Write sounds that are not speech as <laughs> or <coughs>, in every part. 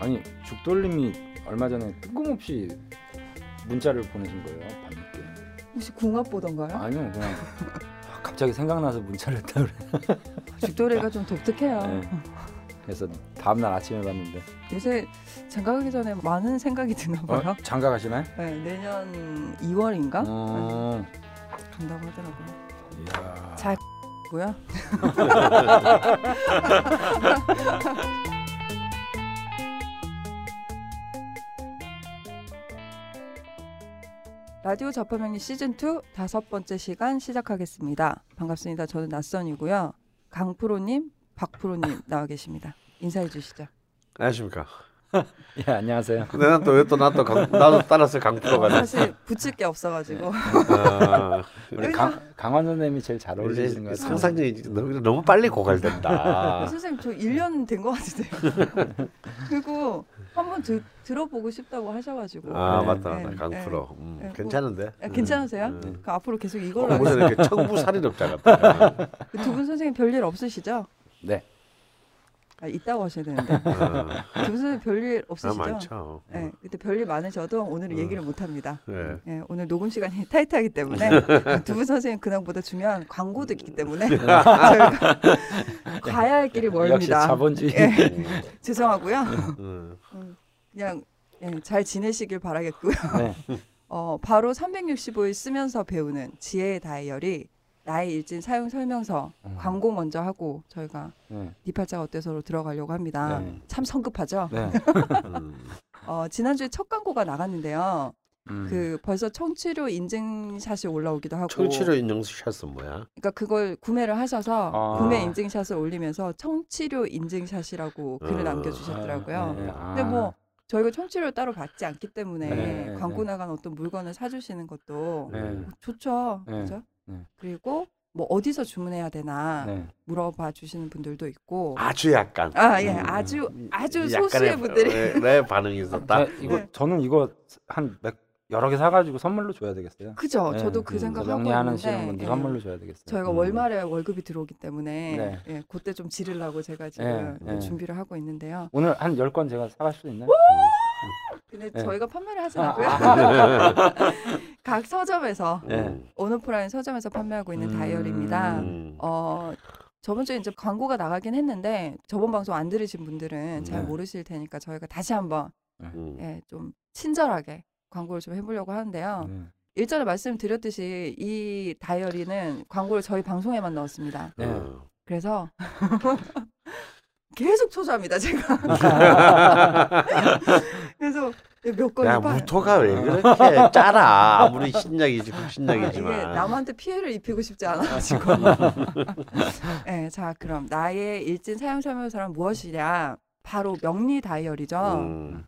아니 죽돌님이 얼마 전에 뜬금없이 문자를 보내신 거예요 밤늦게. 혹시 궁합 보던가요? 아니요 그냥 갑자기 생각나서 문자를 했다 그래. <laughs> 죽돌이가 좀 독특해요. 네. 그래서 다음 날 아침에 봤는데 요새 장가 가기 전에 많은 생각이 드나 봐요. 어? 장가 가시나요? 네, 내년 2월인가 어. 간다고 하더라고요. 이야. 잘 <laughs> 고요. <laughs> 라디오 자파명리 시즌 2 다섯 번째 시간 시작하겠습니다. 반갑습니다. 저는 낯선이고요. 강프로님, 박프로님 나와 계십니다. 인사해 주시죠. 안녕하십니까. <laughs> 예 안녕하세요. 근데 난 또 왜 또 나도 강, 나도 따라서 강프로가 됐어. 사실 붙일 게 없어가지고 아, 우리 강 강원 선생님이 제일 잘 어울리시는 것 같아요. 상상력이 너무, 너무 빨리 고갈된다. 선생님 저 1년 된 것 같은데요. <laughs> 그리고 한번 드- 들어보고 싶다고 하셔가지고 아 네. 맞다 네, 맞다 강프로. 음, 네, 뭐- 괜찮은데. 아, 괜찮으세요? 음. 그 앞으로 계속 어, 이걸로 무슨 이렇게 청부살인업자 같다. <laughs> 두 분 선생님 별일 없으시죠? 네. 아, 있다고 하셔야 되는데 어, 두분 선생님 별일 아 없으시죠? 많죠. 네, 그때 별일 많으셔도 오늘은 어. 얘기를 못 합니다. 네. 예, 오늘 녹음 시간이 <laughs> 타이트하기 때문에 <laughs> 두 분 선생님 그날보다 중요한 광고도 있기 때문에 <laughs> 저희가 가야 할 길이 역시 멀습니다. 자본주의. 예, 죄송하고요. 음. 그냥 예, 잘 지내시길 바라겠고요. 네. 어, 바로 365일 쓰면서 배우는 지혜의 다이어리 나의 일진 사용 설명서 음. 광고 먼저 하고 저희가 네. 네 팔자가 어때서로 들어가려고 합니다. 네. 참 성급하죠. 네. 음. <laughs> 어, 지난주에 첫 광고가 나갔는데요. 음. 그 벌써 청취료 인증샷이 올라오기도 하고 청취료 인증샷은 뭐야? 그러니까 그걸 구매를 하셔서 아. 구매 인증샷을 올리면서 청취료 인증샷이라고 글을 아. 남겨주셨더라고요. 네, 네. 근데 뭐 저희가 청취료를 따로 받지 않기 때문에 네, 광고 네. 나간 어떤 물건을 사주시는 것도 네. 뭐 좋죠. 네, 그죠? 네. 그리고 뭐 어디서 주문해야 되나 네. 물어봐 주시는 분들도 있고 아주 약간. 아, 예. 음. 아주 아주 소수의 분들이 내, 내 반응이 있었다. 저, 이거 네. 저는 이거 한 몇, 여러 개 사가지고 선물로 줘야 되겠어요. 그죠? 네, 저도 그 음, 생각하고 명리하시는 있는데 분들 예. 선물로 줘야 되겠어요. 저희가 음. 월말에 월급이 들어오기 때문에 네. 예, 그때 좀 지르려고 제가 지금 네, 네. 준비를 하고 있는데요. 오늘 한 10건 제가 사갈 수 있나요? 근데 네. 저희가 판매를 하지 아, 않고요. <laughs> 각 서점에서 네. 음. 온오프라인 서점에서 판매하고 있는 음. 다이어리입니다. 음. 어 저번 주에 이제 광고가 나가긴 했는데 저번 방송 안 들으신 분들은 잘 네. 모르실 테니까 저희가 다시 한번 음. 예, 좀 친절하게 광고를 좀 해보려고 하는데요. 네. 일전에 말씀드렸듯이 이 다이어리는 광고를 저희 방송에만 넣었습니다. 네. 어. 그래서 <laughs> 계속 초조합니다 제가. <laughs> 그래서 몇 건을 야 파- 무토가 왜 그렇게 짜라 아무리 신약이지 아, 이게 신약이지만 남한테 피해를 입히고 싶지 않아가지고. <laughs> 네, 자 그럼 나의 일진 사용 설명서란 무엇이냐? 바로 명리 다이어리죠. 음.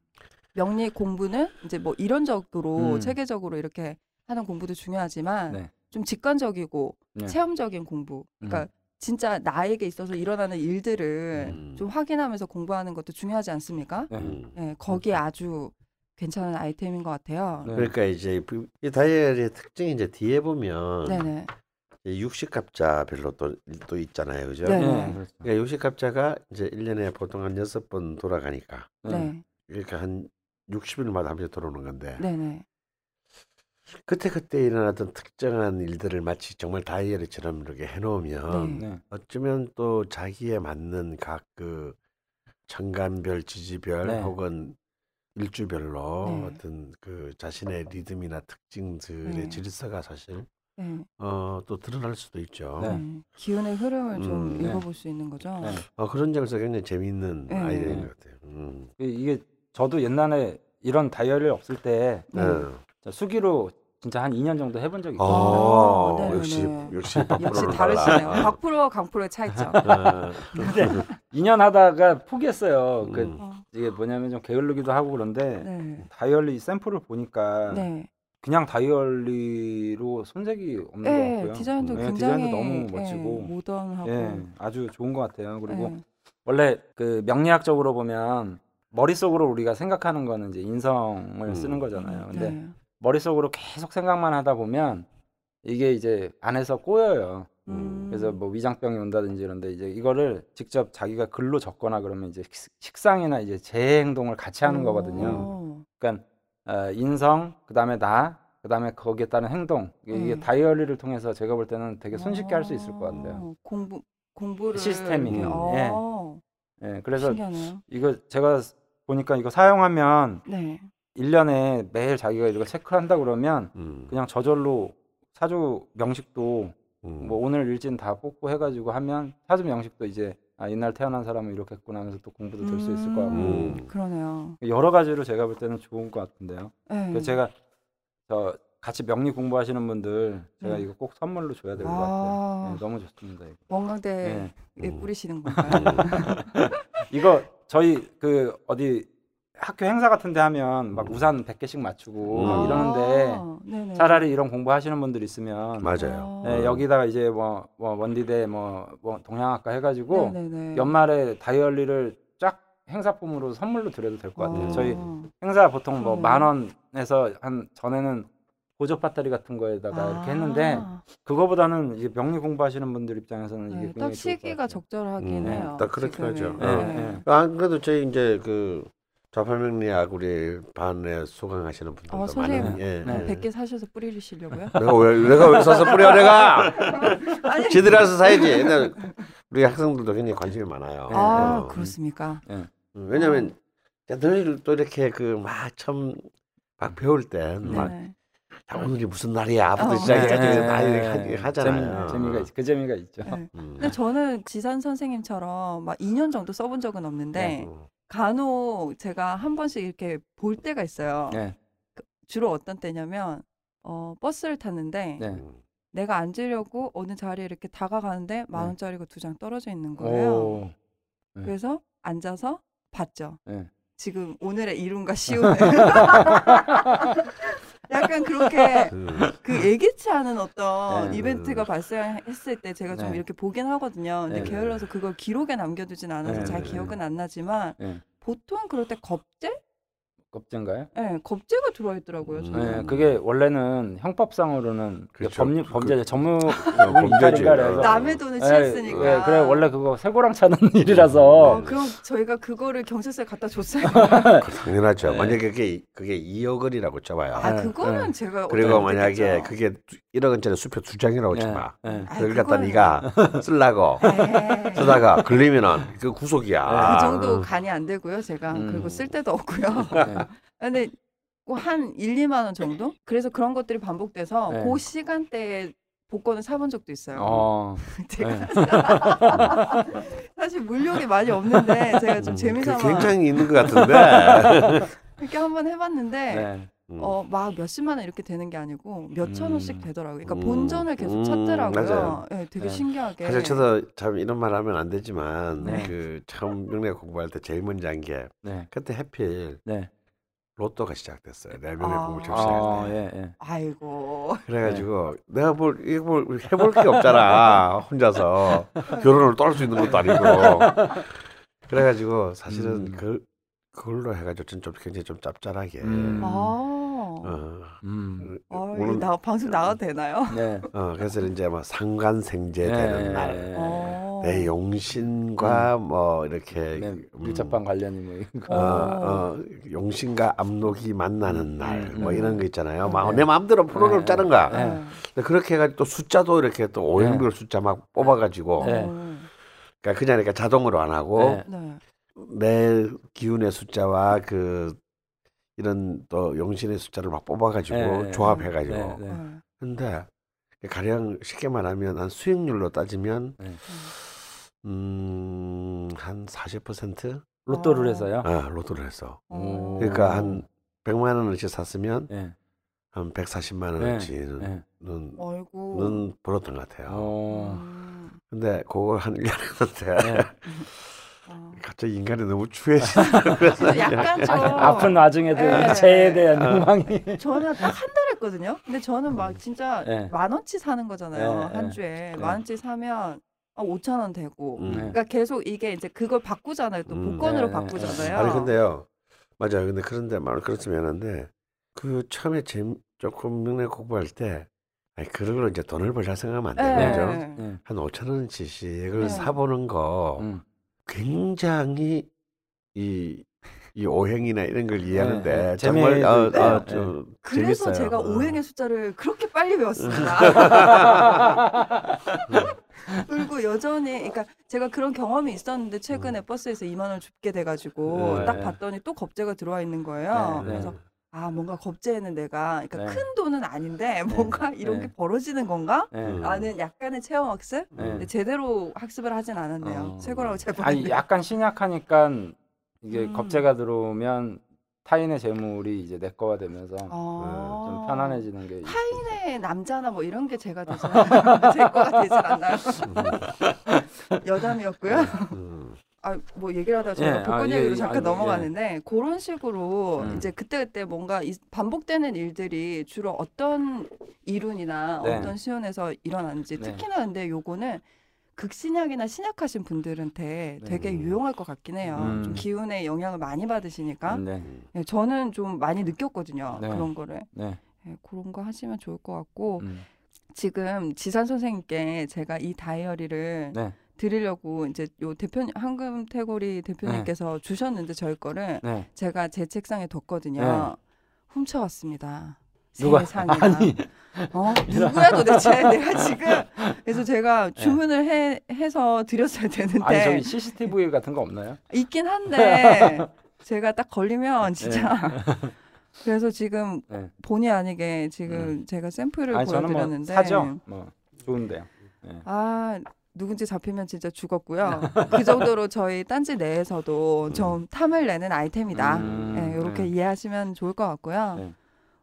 명리 공부는 이제 뭐 이론적으로 음. 체계적으로 이렇게 하는 공부도 중요하지만 네. 좀 직관적이고 네. 체험적인 공부. 그러니까 음. 진짜 나에게 있어서 일어나는 일들을 음. 좀 확인하면서 공부하는 것도 중요하지 않습니까? 네. 음. 네, 거기에 아주 괜찮은 아이템인 것 같아요. 네. 그러니까 이제 그- 이 다이어리의 특징이 이제 뒤에 보면 네네. 육식갑자별로 또, 또 있잖아요, 그죠? 네. 네, 그렇죠. 그러니까 육식갑자가 이제 1년에 보통 한 여섯 번 돌아가니까 네. 이렇게 한 60일마다 한 번씩 들어오는 건데 네네. 그때 그때 일어났던 특정한 일들을 마치 정말 다이어리처럼 이렇게 해놓으면 네. 네. 어쩌면 또 자기에 맞는 각 그 천간별, 지지별 네. 혹은 일주별로 네. 어떤 그 자신의 리듬이나 특징들의 네. 질서가 사실 네. 어, 또 드러날 수도 있죠. 기운의 흐름을 좀 음, 네. 읽어볼 수 있는 거죠. 네. 어, 그런 점에서 굉장히 재미있는 네. 아이디어인 것 같아요. 음. 이- 이게 저도 옛날에 이런 다이어리 없을 때. 저 수기로 진짜 한 2년 정도 해본 적이 있어요. 어, 네, 역시 네. 역시 역시 다르시네요. 박프로와 강프로의 차이점. 어, 근데 2년 하다가 포기했어요. 그 음. 어, 이게 뭐냐면 좀 게을르기도 하고 그런데 네. 다이어리 샘플을 보니까 네. 그냥 다이어리로 손색이 없는 것 네, 같고요. 디자인도 네, 굉장히 디자인도 너무 예, 멋지고 모던하고. 예, 아주 좋은 것 같아요. 그리고 예. 원래 그 명리학적으로 보면 머릿속으로 우리가 생각하는 거는 이제 인성을 음. 쓰는 거잖아요. 근데 네. 머릿속으로 계속 생각만 하다 보면 이게 이제 안에서 꼬여요. 음. 그래서 뭐 위장병이 온다든지 이런데 이제 이거를 직접 자기가 글로 적거나 그러면 이제 식- 식상이나 이제 재 행동을 같이 하는 거거든요. 오. 그러니까 어, 인성 그다음에 나 그다음에 거기에 따른 행동 이게 음. 다이어리를 통해서 제가 볼 때는 되게 손쉽게 할 수 있을 것 같아요. 어, 공부 공부를 시스템이, 이렇게, 예. 어, 예, 그래서 신기하네요. 이거 제가 보니까 이거 사용하면 네. 1년에 매일 자기가 이걸 체크한다 그러면 음. 그냥 저절로 사주 명식도 음. 뭐 오늘 일진 다 뽑고 해가지고 하면 사주 명식도 이제 아 이날 태어난 사람은 이렇게 했구나 하면서 또 공부도 될 수 있을 것 같고 음. 그러네요. 여러 가지로 제가 볼 때는 좋은 것 같은데요. 네. 그래서 제가 저 같이 명리 공부하시는 분들 제가 네. 이거 꼭 선물로 줘야 될것 아. 같아요. 네, 너무 좋습니다. 이거. 원광대에 네. 음. 뿌리시는 <laughs> 건가요? 이거 저희 그 어디 학교 행사 같은 데 하면 막 우산 100개씩 맞추고 막 음. 이러는데 아, 네네. 차라리 이런 공부 하시는 분들 있으면 맞아요. 아. 네, 여기다가 이제 뭐, 뭐 원디대 뭐, 뭐 동양학과 해 가지고 네네네. 연말에 다이어리를 쫙 행사품으로 선물로 드려도 될 것 같아요. 어. 저희 행사 보통 뭐 그러네요. 만 원에서 한 전에는 보조 배터리 같은 거에다가 이렇게 했는데 아, 그거보다는 이제 명리 공부하시는 분들 입장에서는 이게 네, 굉장히 딱 시기가. 적절하긴 음, 해요. 딱 그렇긴 지금이. 하죠. 네, 어. 네. 안 그래도 저희 이제 그 좌팔명리학 우리 반에 수강하시는 분들도 어, 선생님. 예, 네. 예. 100개 사셔서 뿌리시려고요? <laughs> 내가 왜 내가 왜 사서 뿌려 내가 <laughs> 지들이 와서 사야지 옛날 우리 학생들도 굉장히 관심이 많아요 아, 어. 그렇습니까? 음, 왜냐면 늘또 이렇게 그막 처음 막 배울 땐막 네네. 오늘이 무슨 날이야 부터 어. 시작해가지고 네, 다 네, 이렇게 네. 하- 하잖아요 재미, 재미가 있, 그 재미가 있죠. 네. 음. 근데 저는 지산 선생님처럼 막 2년 정도 써본 적은 없는데 음. 간혹 제가 한 번씩 이렇게 볼 때가 있어요. 네, 주로 어떤 때냐면 어, 버스를 탔는데 네. 음. 내가 앉으려고 어느 자리에 이렇게 다가가는데 만 네. 원짜리가 두 장 떨어져 있는 거예요. 오, 네. 그래서 앉아서 봤죠. 네. 지금 오늘의 이룬과 시운을 <laughs> <laughs> <laughs> 약간 그렇게 음. <laughs> 그 예기치 않은 어떤 네. 이벤트가 발생했을 때 제가 좀 네. 이렇게 보긴 하거든요. 근데 네. 게을러서 그걸 기록에 남겨두진 않아서 네. 잘 기억은 안 나지만 네. 보통 그럴 때 겁제? 겁제인가요? 네, 겁제가 들어와 있더라고요. 음. 저는. 네, 그게 원래는 형법상으로는 그렇죠. 법률 그- 범죄 전무 그래서 남의 돈을 네, 취했으니까. 네, 그래 원래 그거 쇠고랑 차는 <laughs> 일이라서 어, 그럼 저희가 그거를 경찰서에 갖다 줬어요. <laughs> 당연하죠. 네. 만약에 그게 그게 2억 원이라고 쳐봐요. 아, 네, 그거는 네. 제가 그리고 만약에 됐겠죠. 그게 1억 원짜리 수표 두 장이라고 네, 쳐봐. 네. 그걸 갖다 그거는- 네가 쓰려고 에이, 쓰다가 걸리면은 그 구속이야. 그 정도 간이 안 되고요, 제가. 음. 그리고 쓸 데도 없고요. 네. 근데 뭐한 1, 2만 원 정도? 그래서 그런 것들이 반복돼서 네. 그 시간대에 복권을 사본 적도 있어요. 어, <laughs> 제가 네. 사실 물욕이 많이 없는데 제가 좀 음, 재미삼아 그 굉장히 있는 것 같은데. <laughs> 이렇게 한번 해봤는데 네. 음. 어, 막 몇십만 원 이렇게 되는 게 아니고 몇천 원씩 음. 되더라고요. 그러니까 음. 본전을 계속 음, 찾더라고요. 예, 되게 네. 신기하게. 사실 저도 참 이런 말 하면 안 되지만 네. 그 처음 명례 공부할 때 제일 먼저 한게 네. 그때 해필 네. 로또가 시작됐어요. 내 명례 아. 처음 시작할 아, 때. 예, 예. 아이고. 그래가지고 내가 뭘 이거 뭘 해볼 게 없잖아 <laughs> 혼자서 결혼을 또할수 있는 것도 아니고 그래가지고 사실은 음. 그 그걸로 해가지고 좀, 좀 굉장히 좀 짭짤하게 음. 아. 어, 음. 어, 이거 나 방송 나가도 되나요? 네. 어 그래서 이제 뭐 상관생제 되는 네. 날 어. 내 용신과 뭐 이렇게 네. 음, 밀접한 관련이 뭐 이런 거. 어, 어, 용신과 압록이 만나는 날뭐 음. 이런 거 있잖아요. 네. 막내 마음대로 프로그램 네. 짜는 거야. 네. 네. 근데 그렇게 해가지고 또 숫자도 이렇게 또 오행별 숫자 막 뽑아가지고 네. 어. 그러니까 그냥 이렇게 자동으로 안 하고 내 기운의 숫자와 그 이런 또 용신의 숫자를 막 뽑아가지고 네. 조합해가지고 네, 네. 네. 근데 가령 쉽게 말하면 한 수익률로 따지면 네. 음한 40% 로또를 어. 해서요. 아, 로또를 했어. 어. 그러니까 한 100만 원어치 샀으면 네. 한 140만 네. 원어치는 네. 는, 벌었던 것 같아요. 어. 음. 근데 그걸 한 1년 했는데 네. 어. 갑자기 인간이 너무. <laughs> 그래서 약간 좀 아픈 와중에도 네. 이 재에 대한 욕망이. 저는 딱 한 달 했거든요. 근데 저는 막 진짜 네. 만 원치 사는 거잖아요. 네, 한 네. 주에 네. 만 원치 사면 아, 5천 원 되고. 음. 네. 그러니까 계속 이게 이제 그걸 바꾸잖아요. 또 음. 복권으로 네, 네, 바꾸잖아요. 아니 근데요, 맞아요. 근데 그런데 말 그렇으면 하는데 그 처음에 재 조금 명례 공부할 때 아니 그걸로 이제 돈을 벌자 생각하면 안 네. 되는 거죠. 네. 예. 한 5천 원치씩 이걸 네. 사보는 거 음. 굉장히 이, 이 오행이나 이런 걸 이해하는데 네, 네. 정말 어, 있고. 어, 좀 그래서 재밌어요. 제가 어. 오행의 숫자를 그렇게 빨리 배웠습니다. <laughs> 그리고 여전히 그러니까 제가 그런 경험이 있었는데 최근에 버스에서 2만 원 줍게 돼가지고 네. 딱 봤더니 또 겁재가 들어와 있는 거예요. 네, 네. 그래서 아 뭔가 겁재는 내가 그러니까 네. 큰 돈은 아닌데 뭔가 이런 네. 게 벌어지는 건가? 예. 음. 라는 약간의 체험 학습? 네. 근데 제대로 학습을 하진 않았네요. 어. 새 거라고 잘 아니. 약간 신약하니까 이게 음. 겁재가 들어오면 타인의 재물이 이제 내 거가 되면서 아. 좀 편안해지는 게 타인의 남자나 뭐 이런 게 제가 않아요. <laughs> 제 거가 되진 않나요? 여담이었고요. 음. <laughs> 아 뭐 얘기를 하다가 제가 예, 복권 아, 이게- 얘기로 이게 잠깐 아니, 넘어가는데 그런 식으로 음. 이제 그때 그때 뭔가 이- 반복되는 일들이 주로 어떤 이론이나 네. 어떤 시온에서 일어나는지 네. 특히나 근데 요거는 극신약이나 신약하신 분들한테 되게 네. 유용할 것 같긴 해요. 음. 좀 기운의 영향을 많이 받으시니까 네. 예, 저는 좀 많이 느꼈거든요. 네. 그런 거를 네. 예, 그런 거 하시면 좋을 것 같고 음. 지금 지산 선생님께 제가 이 다이어리를 네. 드리려고 이제 요 대표 황금 태고리 대표님께서 주셨는데 저희 거를 네. 제가 제 책상에 뒀거든요. 훔쳐왔습니다. 누가- 세상에나. 아니 어? <laughs> 누구야 도대체? <laughs> 내가 지금 그래서 제가 네. 주문을 해 해서 드렸어야 되는데 아니 저기 CCTV 같은 거 없나요? 있긴 한데 <laughs> 제가 딱 걸리면 진짜 그래서 지금 네. 본의 아니게 지금 제가 샘플을 아니 뭐 보여드렸는데 사죠. 뭐 좋은데요. 네. 아 누군지 잡히면 진짜 죽었고요. 그 정도로 저희 딴지 내에서도 좀 탐을 내는 아이템이다. 음, 예, 이렇게 네. 이해하시면 좋을 것 같고요. 네.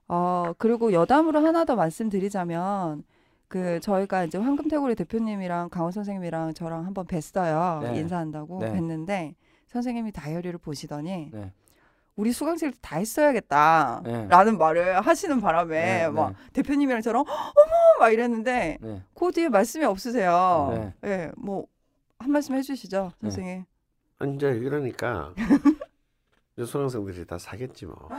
어 그리고 여담으로 하나 더 말씀드리자면 그 저희가 이제 황금태고리 대표님이랑 강원 선생님이랑 저랑 한번 뵀어요. 네. 인사한다고 네. 뵀는데 선생님이 다이어리를 보시더니 네. 우리 수강생 다 했어야겠다. 네. 라는 말을 하시는 바람에 네, 막 네. 대표님이랑 저랑 어머 막 이랬는데 네. 그 뒤에 말씀이 없으세요. 네. 예, 뭐 한 말씀 해주시죠, 선생님. 이제 <laughs> 이러니까 수강생들이 다 사겠지 뭐. <laughs>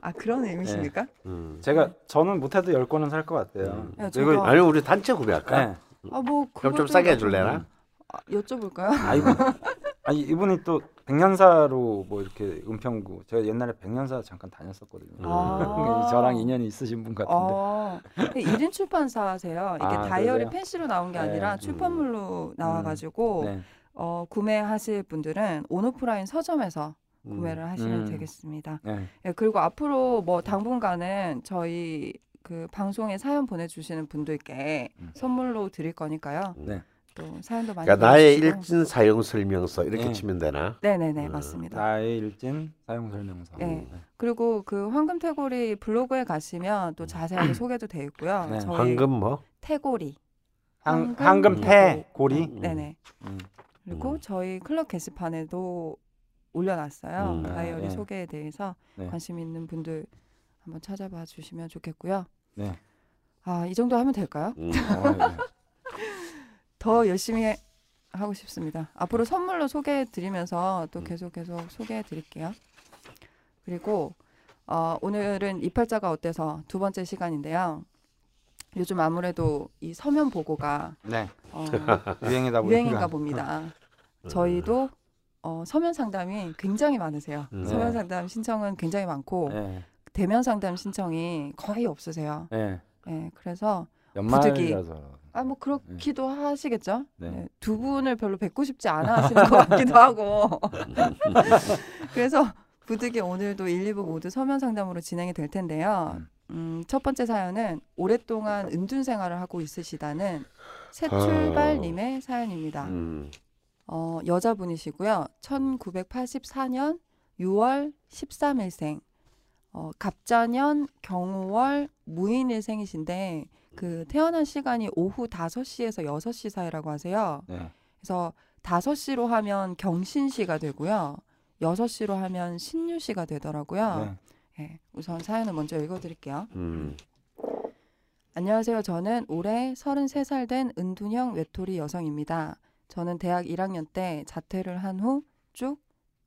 아 그런 의미십니까? 음. 제가 저는 못해도 열 권은 살 것 같아요. 음. 야, 이거 제가- 아니 우리 단체 구매할까? 네. 아뭐 그럼 좀 싸게 해줄래나? 아, 여쭤볼까요? 아 이분 <laughs> 아니 이분이 또 백년사로 뭐 이렇게 은평구 제가 옛날에 백년사 잠깐 다녔었거든요. 아. <laughs> 저랑 인연이 있으신 분 같은데. 어, 1인 출판사세요. 이게 아, 다이어리 그러세요? 펜시로 나온 게 네. 아니라 음. 출판물로 나와가지고 네. 어, 구매하실 분들은 온오프라인 서점에서 음. 구매를 하시면 음. 되겠습니다. 네. 예, 그리고 앞으로 뭐 당분간은 저희 그 방송에 사연 보내주시는 분들께 음. 선물로 드릴 거니까요. 네. 또 사연도 많이 그러니까 나의 보내주시고. 일진 사용 설명서 이렇게 네. 치면 되나? 네네네 음. 맞습니다. 나의 일진 사용 설명서. 네. 그리고 그 황금 태고리 블로그에 가시면 또 자세하게 소개도 돼 있고요. 네. 저희 황금 뭐? 태고리. 황, 황금 황금 패 태고. 고리. 음. 네네. 음. 그리고 음. 저희 클럽 게시판에도 올려놨어요. 음. 다이어리 네. 소개에 대해서 네. 관심 있는 분들 한번 찾아봐 주시면 좋겠고요. 네. 아, 이 정도 하면 될까요? 음. 어, 네. 더 열심히 해- 하고 싶습니다. 앞으로 선물로 소개해 드리면서 또 음. 계속 계속 소개해 드릴게요. 그리고 어, 오늘은 이팔자가 어때서 두 번째 시간인데요. 요즘 아무래도 이 서면 보고가 네. 어, <laughs> 유행이다 보니까. 유행인가 봅니다. 저희도 어, 서면 상담이 굉장히 많으세요. 음. 서면 네. 상담 신청은 굉장히 많고 네. 대면 상담 신청이 거의 없으세요. 네. 예, 그래서 연말이라서. 아 뭐 그렇기도 하시겠죠. 네. 네, 두 분을 별로 뵙고 싶지 않아 하시는 것 같기도 <laughs> 하고. <laughs> 그래서 부득이 오늘도 1, 2부 모두 서면 상담으로 진행이 될 텐데요. 음. 음, 첫 번째 사연은 오랫동안 은둔 생활을 하고 있으시다는 새 아. 출발님의 사연입니다. 음. 어, 여자분이시고요. 1984년 6월 13일생. 어, 갑자년 경우월 무인일생이신데 그 태어난 시간이 오후 5시에서 6시 사이라고 하세요. 네. 그래서 5시로 하면 경신시가 되고요. 6시로 하면 신유시가 되더라고요. 네. 예, 우선 사연을 먼저 읽어드릴게요. 음. 안녕하세요. 저는 올해 33살 된 은둔형 외톨이 여성입니다. 저는 대학 1학년 때 자퇴를 한 후 쭉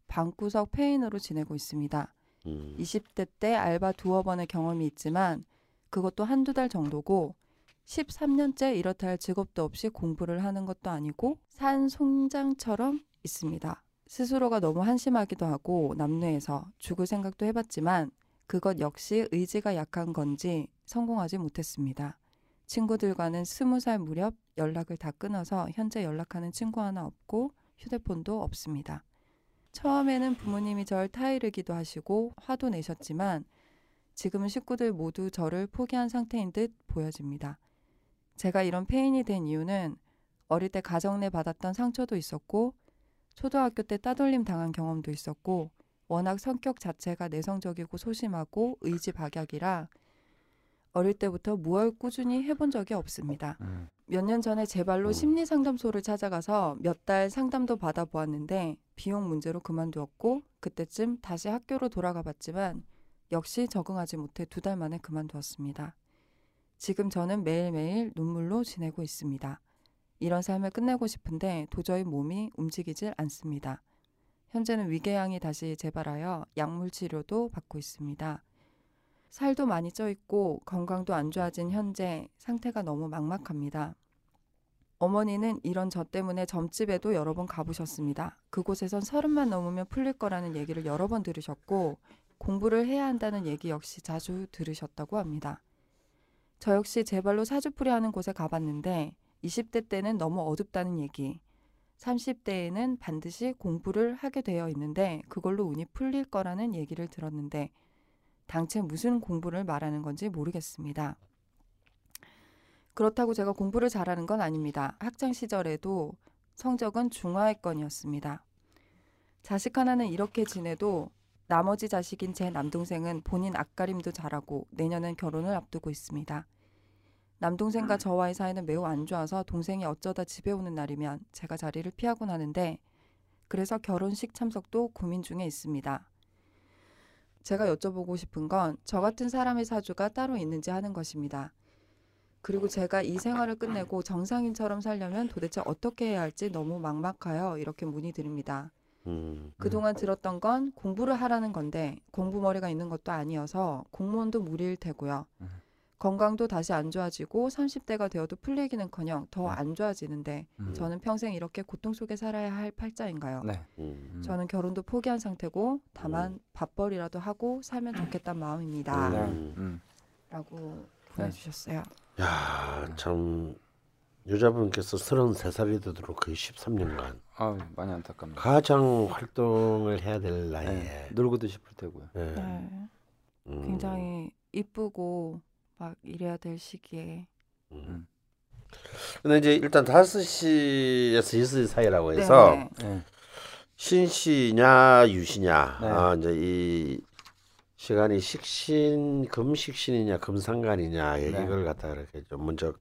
방구석 폐인으로 지내고 있습니다. 음. 20대 때 알바 두어 번의 경험이 있지만 그것도 한두 달 정도고 13년째 이렇다 할 직업도 없이 공부를 하는 것도 아니고 산 송장처럼 있습니다. 스스로가 너무 한심하기도 하고 남뇌에서 죽을 생각도 해봤지만 그것 역시 의지가 약한 건지 성공하지 못했습니다. 친구들과는 스무 살 무렵 연락을 다 끊어서 현재 연락하는 친구 하나 없고 휴대폰도 없습니다. 처음에는 부모님이 절 타이르기도 하시고 화도 내셨지만 지금은 식구들 모두 저를 포기한 상태인 듯 보여집니다. 제가 이런 폐인이 된 이유는 어릴 때 가정 내 받았던 상처도 있었고 초등학교 때 따돌림 당한 경험도 있었고 워낙 성격 자체가 내성적이고 소심하고 의지박약이라 어릴 때부터 무얼 꾸준히 해본 적이 없습니다. 음. 몇년 전에 제 발로 음. 심리 상담소를 찾아가서 몇 달 상담도 받아보았는데 비용 문제로 그만두었고 그때쯤 다시 학교로 돌아가 봤지만 역시 적응하지 못해 두 달 만에 그만두었습니다. 지금 저는 매일매일 눈물로 지내고 있습니다. 이런 삶을 끝내고 싶은데 도저히 몸이 움직이질 않습니다. 현재는 위궤양이 다시 재발하여 약물 치료도 받고 있습니다. 살도 많이 쪄 있고 건강도 안 좋아진 현재 상태가 너무 막막합니다. 어머니는 이런 저 때문에 점집에도 여러 번 가보셨습니다. 그곳에선 서른만 넘으면 풀릴 거라는 얘기를 여러 번 들으셨고 공부를 해야 한다는 얘기 역시 자주 들으셨다고 합니다. 저 역시 제 발로 사주풀이 하는 곳에 가봤는데 20대 때는 너무 어둡다는 얘기, 30대에는 반드시 공부를 하게 되어 있는데 그걸로 운이 풀릴 거라는 얘기를 들었는데 당최 무슨 공부를 말하는 건지 모르겠습니다. 그렇다고 제가 공부를 잘하는 건 아닙니다. 학창 시절에도 성적은 중하위권이었습니다. 자식 하나는 이렇게 지내도 나머지 자식인 제 남동생은 본인 앞가림도 잘하고 내년엔 결혼을 앞두고 있습니다. 남동생과 저와의 사이는 매우 안 좋아서 동생이 어쩌다 집에 오는 날이면 제가 자리를 피하곤 하는데 그래서 결혼식 참석도 고민 중에 있습니다. 제가 여쭤보고 싶은 건 저 같은 사람의 사주가 따로 있는지 하는 것입니다. 그리고 제가 이 생활을 끝내고 정상인처럼 살려면 도대체 어떻게 해야 할지 너무 막막하여 이렇게 문의드립니다. 음. 그동안 들었던 건 공부를 하라는 건데 공부 머리가 있는 것도 아니어서 공무원도 무리일 테고요. 음. 건강도 다시 안 좋아지고 30대가 되어도 풀리기는커녕 더 네. 안 좋아지는데 음. 저는 평생 이렇게 고통 속에 살아야 할 팔자인가요? 네. 음. 저는 결혼도 포기한 상태고 다만 밥벌이라도 하고 살면 좋겠단 마음입니다. 네. 음. 라고 보내주셨어요. 야, 참 여자분께서 33살이 되도록 거의 13년간 아 많이 안타깝네요. 가장 활동을 해야 될 나이에 네. 놀고도 싶을 테고요. 네. 네. 음. 굉장히 이쁘고 막 이래야 될 시기에 음. 근데 이제 일단 5시에서 6시 사이라고 해서 네, 네. 네. 신시냐 유시냐 네. 아 이제 이 시간이 식신 금식신이냐 금상간이냐 네. 이걸 갖다 이렇게 좀 먼저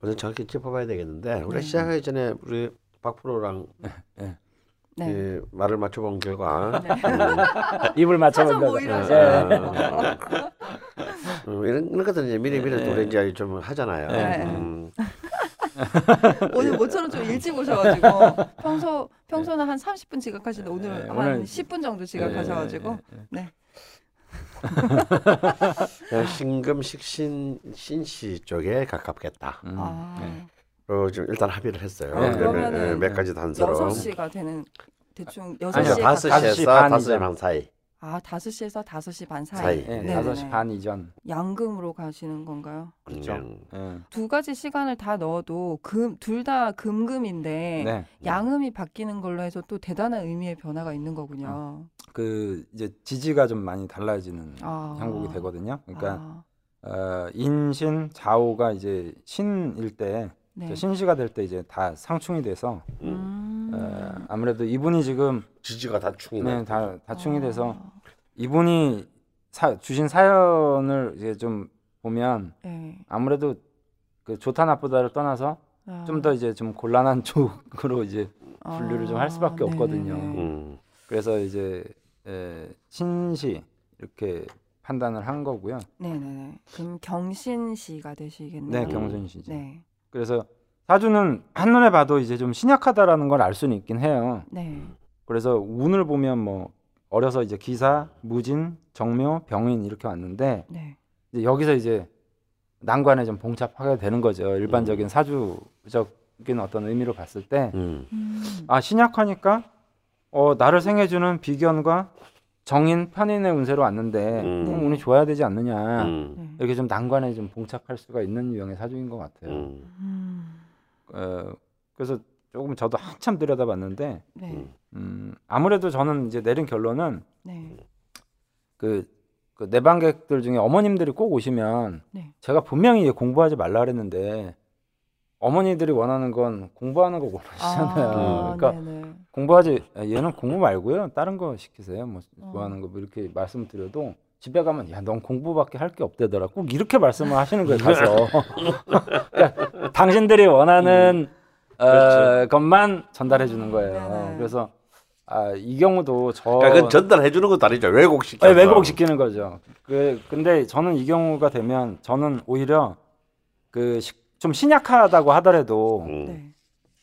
먼저 정확히 짚어봐야 되겠는데 우리 네. 시작하기 전에 우리 박 프로랑 네. 예, 말을 맞춰본 결과 네. <laughs> 입을 맞춰본다. 사전 모의를 네. 어, 어, 이런 이런 것들 이제 미리 미리 네. 우리 이제 좀 하잖아요. 네. 음, <laughs> 오늘 모처럼 좀 일찍 오셔가지고 평소 평소는 한 30분 지각하시는데 오늘 네, 한 오늘- 10분 정도 지각하셔가지고 네, 네, 그냥 신금식 신 신시 쪽에 가깝겠다. 네. 음, 아 네. 어, 좀 일단 합의를 했어요. 네, 그러면 예, 몇 가지 단서로. 6시가 되는 대충 아니요, 6시에 다섯 다섯 시 시에서 반 다섯 시 이전. 반 사이. 아 5시에서 5시 반 사이, 사이. 네, 네네네. 다섯 시반 이전. 양금으로 가시는 건가요? 그렇죠. 음, 네. 두 가지 시간을 다 넣어도 금 둘 다 금금인데 네. 양음이 바뀌는 걸로 해서 또 대단한 의미의 변화가 있는 거군요. 그 이제 지지가 좀 많이 달라지는 아. 형국이 되거든요. 그러니까 아, 어, 인신 좌우가 이제 신일 때 네. 신시가 될 때 이제 다 상충이 돼서 음. 어, 아무래도 이분이 지금 지지가 다 충이네. 네, 다 다충이 돼서 아, 이분이 사, 주신 사연을 이제 좀 보면 네. 아무래도 그 좋다 나쁘다를 떠나서 아. 좀더 이제 좀 곤란한 <laughs> 쪽으로 이제 분류를 좀할 수밖에 아, 없거든요. 음, 그래서 이제 에, 신시 이렇게 판단을 한 거고요. 네네네. 그럼 경신시가 되시겠네요. 네, 음. 경전시죠. 네. 그래서 사주는 한눈에 봐도 이제 좀 신약하다라는 걸 알 수는 있긴 해요. 네. 그래서 운을 보면 뭐 어려서 이제 기사, 무진, 정묘, 병인 이렇게 왔는데 네. 이제 여기서 이제 난관에 좀 봉착하게 되는 거죠. 일반적인 사주적인 어떤 의미로 봤을 때 음. 음. 아 신약하니까 어 나를 생해주는 비견과 정인 편인의 운세로 왔는데 음. 그럼 운이 좋아야 되지 않느냐 음. 네. 이렇게 좀 난관에 좀 봉착할 수가 있는 유형의 사주인 것 같아요. 음. 음. 어, 그래서 조금 저도 한참 들여다봤는데 네. 음. 음, 아무래도 저는 이제 내린 결론은 네. 그, 그 내방객들 중에 어머님들이 꼭 오시면 네. 제가 분명히 얘 공부하지 말라 그랬는데 어머니들이 원하는 건 공부하는 거 원하시잖아요. 아, 그러니까 네네. 공부하지 아, 얘는 공부 말고요 다른 거 시키세요. 뭐 어. 좋아하는 거 뭐 이렇게 말씀드려도 집에 가면 야 넌 공부밖에 할 게 없대더라. 꼭 이렇게 말씀을 하시는 거예요 가서. <laughs> 그러니까 당신들이 원하는 어, 그렇죠. 것만 전달해 주는 거예요. 네네. 그래서 아, 이 경우도 저 그러니까 전달해 주는 것도 아니죠. 왜곡시켜. 네, 왜곡 시키는 거죠. 그 근데 저는 이 경우가 되면 저는 오히려 그 좀 신약하다고 하더라도 음. 네.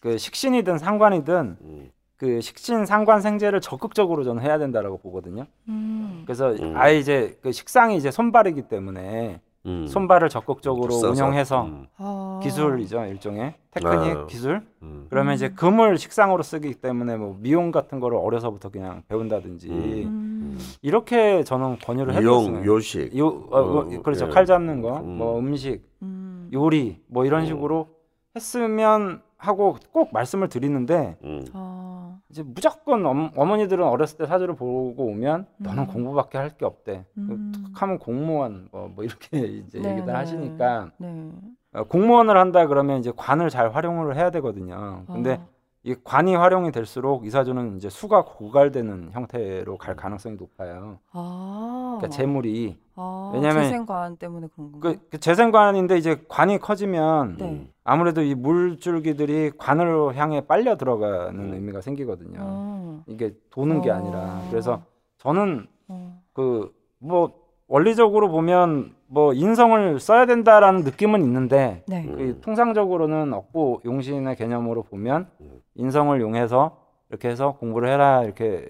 그 식신이든 상관이든 음. 그 식신 상관 생제를 적극적으로 저는 해야 된다라고 보거든요. 음. 그래서 음. 아예 이제 그 식상이 이제 손발이기 때문에 음. 손발을 적극적으로 써서. 운영해서 음. 아. 기술이죠 일종의 테크닉 아. 기술. 음. 그러면 음. 이제 금을 식상으로 쓰기 때문에 뭐 미용 같은 거를 어려서부터 그냥 배운다든지 음. 이렇게 저는 권유를 용, 해드렸어요. 요식. 요, 어, 어, 어, 그렇죠. 예. 칼 잡는 거, 음. 뭐 음식, 음. 요리, 뭐 이런 음. 식으로 했으면 하고 꼭 말씀을 드리는데 음. 아. 이제 무조건 엄, 어머 니들은 어렸을 때 사주를 보고 오면 너는 음. 공부밖에 할 게 없대. 음. 툭 하면 공무원 뭐, 뭐 이렇게 <laughs> 이제 네, 얘기들 네. 하시니까 네. 어, 공무원을 한다 그러면 이제 관을 잘 활용을 해야 되거든요. 근데 아. 이 관이 활용이 될수록 이 사주는 이제 수가 고갈되는 형태로 갈 가능성이 높아요. 아. 그러니까 재물이 아, 왜냐면 재생관 때문에 그런 건가요? 그, 그 재생관인데 이제 관이 커지면 네. 아무래도 이 물줄기들이 관을 향해 빨려 들어가는 음. 의미가 생기거든요. 어. 이게 도는 게 어. 아니라 그래서 저는 어. 그뭐 원리적으로 보면 뭐 인성을 써야 된다라는 느낌은 있는데 네. 음. 그 통상적으로는 억부 용신의 개념으로 보면 음. 인성을 용해서 이렇게 해서 공부를 해라 이렇게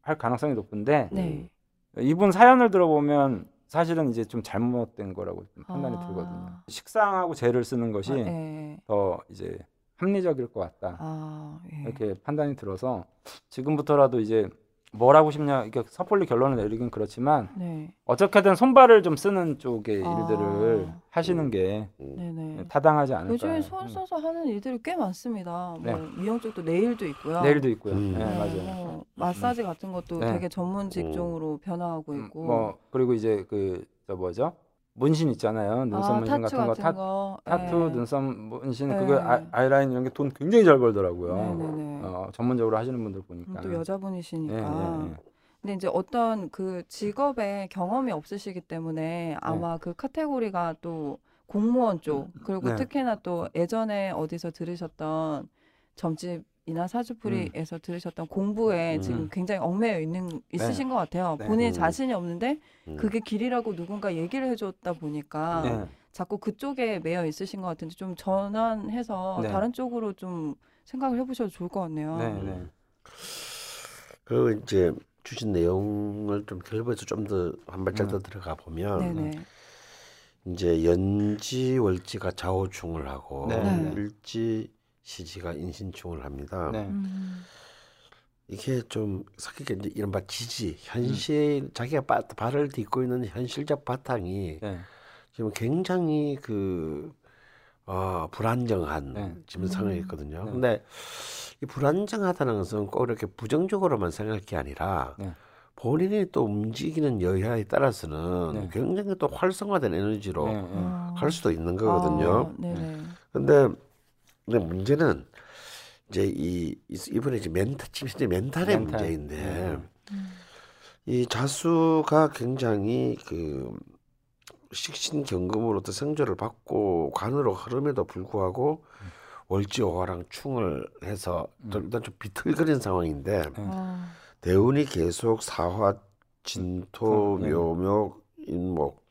할 가능성이 높은데 네. 이분 사연을 들어보면 사실은 이제 좀 잘못된 거라고 좀 판단이 아. 들거든요. 식상하고 재를 쓰는 것이 아, 예. 더 이제 합리적일 것 같다 아, 예. 이렇게 판단이 들어서 지금부터라도 이제 뭘 하고 싶냐 이렇게 섣불리 결론을 내리긴 그렇지만 네. 어떻게든 손발을 좀 쓰는 쪽의 아. 일들을 하시는 게 네네. 타당하지 않을까. 요즘에 손 음. 써서 하는 일들이 꽤 많습니다. 네. 뭐 미용 쪽도 네일도 있고요. 내일도 있고요. 음. 네, 네, 맞아요. 뭐 마사지 같은 것도 네. 되게 전문 직종으로 변화하고 음, 있고. 뭐 그리고 이제 그 저 뭐죠? 문신 있잖아요. 눈썹 아, 문신 같은 거, 같은 타, 거. 타투, 예. 눈썹 문신 네. 그거 아, 아이라인 이런 게 돈 굉장히 잘 벌더라고요. 네네네. 어, 전문적으로 하시는 분들 음, 보니까. 또 여자분이시니까. 네, 네, 네. 근데 이제 어떤 그 직업에 경험이 없으시기 때문에 아마 그 카테고리가 또 공무원 쪽 그리고 네. 특히나 또 예전에 어디서 들으셨던 점집 이나 사주풀이에서 들으셨던 공부에 음. 지금 굉장히 얽매여 있는 있으신 것 같아요. 네. 본인이 음. 자신이 없는데 음. 그게 길이라고 누군가 얘기를 해줬다 보니까 네. 자꾸 그쪽에 매여 있으신 것 같은데 좀 전환해서 네. 다른 쪽으로 좀 생각을 해보셔도 좋을 것 같네요. 네, 네. 그리고 이제 주신 내용을 좀 결부해서 좀 더 한 발짝 음. 더 들어가 보면 네네. 이제 연지 월지가 좌우충을 하고 네. 네. 일지 시지가 인신충을 합니다. 네. 음. 이게 좀 사기가 이제 이른바 지지 현실 자기가 바, 발을 딛고 있는 현실적 바탕이 네. 지금 굉장히 그 어, 불안정한 네. 지금 상황이 음. 있거든요. 네. 근데 이 불안정하다는 것은 꼭 이렇게 부정적으로만 생각할 게 아니라 네. 본인이 또 움직이는 여야에 따라서는 네. 굉장히 또 활성화된 에너지로 네, 네. 아. 갈 수도 있는 거거든요. 아. 근데 근데 문제는 이제 이 이- 이번에 이제 멘탈 지금 현재 멘탈의 멘탈. 문제인데 네. 음. 이 자수가 굉장히 그 식신 경금으로부터 생조를 받고 관으로 흐름에도 불구하고 월지오화랑 충을 해서 좀 일단 좀 비틀거린 상황인데 네. 아, 대운이 계속 사화 진토 음, 네. 묘목 인목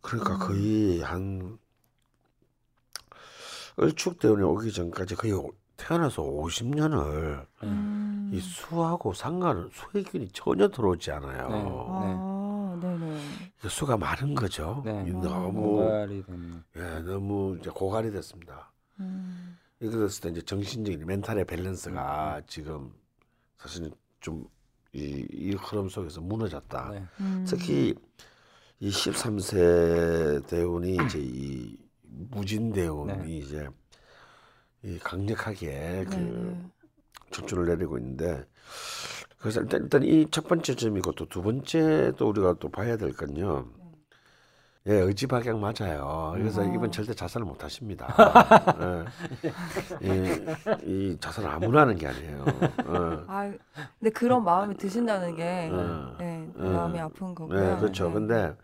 그러니까 음. 거의 한 을축 대운이 오기 전까지 거의 태어나서 50년을 음. 이 수하고 상관은 수의 균이 전혀 들어오지 않아요. 네. 아, 네네. 이 수가 많은 거죠. 네. 이 음. 너무 고갈이 된 예, 너무 이제 고갈이 됐습니다. 음. 됐을 때 이제 정신적인 멘탈의 밸런스가 지금 사실 좀 이 이 흐름 속에서 무너졌다. 네. 음. 특히 이 13세 대운이 이제 이 무진 대운이 네. 이제 이 강력하게 그 네네. 출주를 내리고 있는데 그래서 일단, 일단 이 첫 번째 점이고 또 두 번째도 우리가 또 봐야 될 건요. 예, 의지 박약 맞아요. 그래서 음. 이분 절대 자살을 못 하십니다. <laughs> 예, 이, 이 자살을 아무나 하는 게 아니에요. 어. 아, 근데 그런 마음이 드신다는 게 어. 네, 어. 마음이 아픈 거고요. 네, 그렇죠. 네. 근데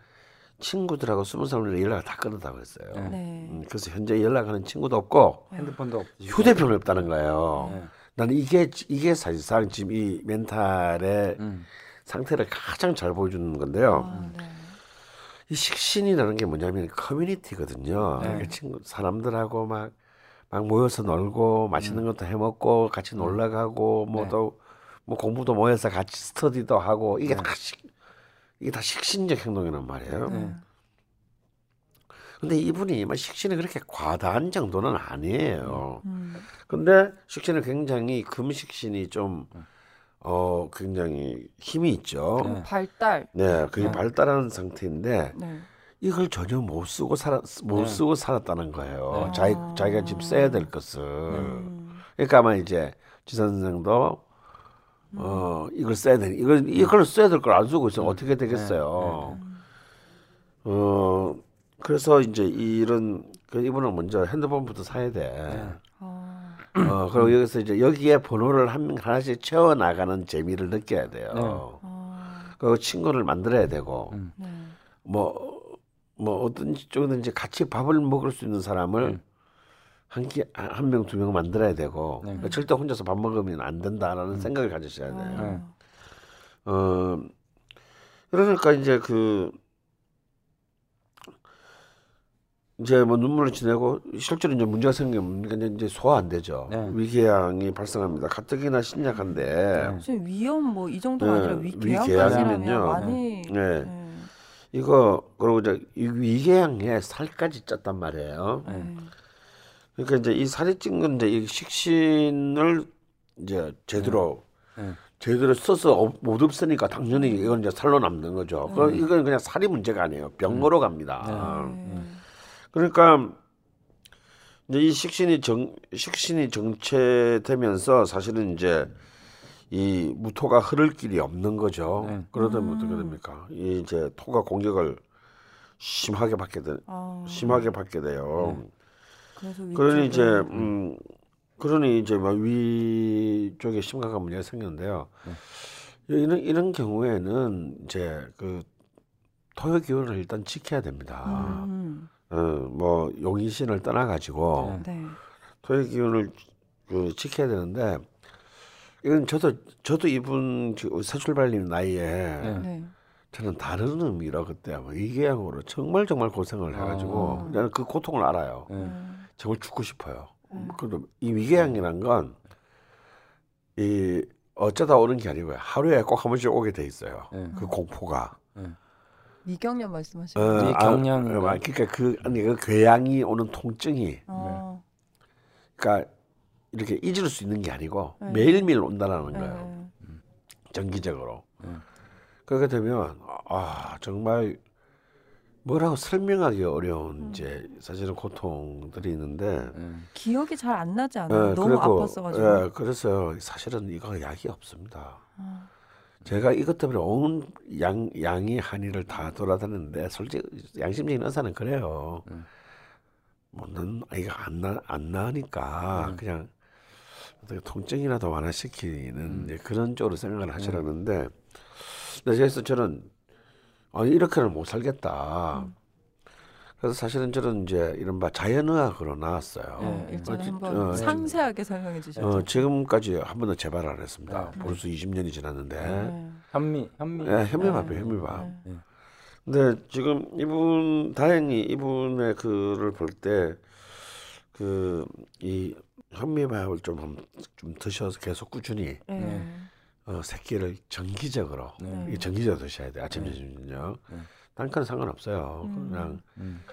친구들하고 스무 살로 연락을 다 끊었다고 했어요. 네. 네. 음, 그래서 현재 연락하는 친구도 없고 핸드폰도 없으시고 휴대폰이 없다는 거예요. 네. 나는 이게 이게 사실상 지금 이 멘탈의 음. 상태를 가장 잘 보여주는 건데요. 아, 네. 이 식신이라는 게 뭐냐면 커뮤니티거든요. 네. 이렇게 친구 사람들하고 막, 막 모여서 놀고 맛있는 것도 해 먹고 같이 놀러 가고 뭐 네. 또뭐 공부도 모여서 같이 스터디도 하고 이게 네. 다 식, 이게 다 식신적 행동이란 말이에요. 네. 근데 이분이 막 식신이 그렇게 과다한 정도는 아니에요. 음. 근데 식신은 굉장히 금식신이 좀 어, 굉장히 힘이 있죠. 네. 발달. 네, 그게 네. 발달한 상태인데 네. 이걸 전혀 못 쓰고 살았 못 네. 쓰고 살았다는 거예요. 네. 자기 아. 자기가 지금 써야 될 것을. 음. 그러니까 아마 이제 지선 선생도 어 이걸 써야 되니 이걸 이걸 써야 될 걸 안 쓰고 있으면 어떻게 되겠어요. 어 그래서 이제 이런 그 이분은 먼저 핸드폰부터 사야 돼. 네. 아, 어 그리고 여기서 이제 여기에 번호를 한명 하나씩 채워 나가는 재미를 느껴야 돼요. 네. 아, 그리고 친구를 만들어야 되고 음. 네. 뭐, 뭐 어떤지 쪽든지 같이 밥을 먹을 수 있는 사람을 음. 한 개, 한 명, 두 명 만들어야 되고 네. 그러니까 절대 혼자서 밥 먹으면 안 된다라는 생각을 가지셔야 돼요. 네. 아, 어, 그러니까 이제 그 이제 뭐 눈물을 지내고 실제로 이제 문제가 생기면 이제 이제 소화 안 되죠. 네. 위궤양이 발생합니다. 가뜩이나 신약한데 네. 위험 뭐이 정도가 네, 아니라 위궤양 위궤양이면요. 많이 네. 네. 이거 그리고 이제 이 위궤양에 살까지 쪘단 말이에요. 네. 네. 그러니까 이제 이 살이 찐건 이제 이 식신을 이제 제대로 네. 제대로 써서 없- 못 없으니까 당연히 이건 이제 살로 남는 거죠. 그 이건 그냥 살이 문제가 아니에요. 병으로 갑니다. 네. 그러니까 이제 이 식신이 정 식신이 정체되면서 사실은 이제 이 무토가 흐를 길이 없는 거죠. 네. 그러다 보면 어떻게 됩니까? 이 이제 토가 공격을 심하게 받게 돼 아, 심하게 받게 돼요. 그래서 그러니 이제 위쪽은- 음 그러니 이제 막 위쪽에 심각한 문제가 생겼는데요. 이런 이런 경우에는 이제 그 토요 기운을 일단 지켜야 됩니다. 음, 어뭐 용의신을 떠나 가지고 네. 토요 기운을 그 지켜야 되는데 이건 저도 저도 이분 그 새출발님 나이에 네. 네. 저는 다른 의미로 그때 아마 위궤양으로 정말 정말 고생을 해가지고 아. 나는 그 고통을 알아요. 네. 음, 정말 죽고 싶어요. 음. 그럼 이 위궤양이란 건 이 어쩌다 오는 게 아니고요. 하루에 꼭 한 번씩 오게 돼 있어요. 네. 그 공포가. 미경련 말씀하시는 어, 거죠? 위경련인가요? 아, 그러니까 그 아니 그 궤양이 오는 통증이 어, 그러니까 이렇게 잊을 수 있는 게 아니고 네. 매일매일 온다라는 네. 거예요. 정기적으로. 네. 그렇게 되면 아 정말 뭐라고 설명하기 어려운 음. 이제 사실은 고통들이 있는데 네. 기억이 잘 안 나지 않아요? 예, 너무 그리고, 아팠어가지고. 예, 그래서 사실은 이거 약이 없습니다. 아, 제가 이것 때문에 온 양, 양이 한의를 다 돌아다녔는데 솔직히 양심적인 의사는 그래요. 음. 뭐는 이거 안 나, 안 나으니까 그냥 어떻게 통증이라도 완화시키는 이제 그런 쪽으로 생각을 하시라는데 근데 그래서 저는 아니 이렇게는 못 살겠다. 그래서 사실은 저는 이제 이른바 자연의학으로 나왔어요. 네, 네. 일전에 어, 한번 어, 상세하게 설명해 주셨죠. 어, 지금까지 한 번도 재발 안 했습니다. 네. 벌써 20년이 지났는데. 네. 현미 현미 예, 현미밥이에요, 네. 현미밥. 네. 근데 지금 이분 다행히 이분의 글을 볼 때 그 이 현미밥을 좀, 한- 좀 드셔서 계속 꾸준히 네. 어, 새끼를 정기적으로 네. 이 정기적으로 드셔야 돼 아침 네. 점심 저녁 네. 딴 거는 상관없어요 음. 그냥 음.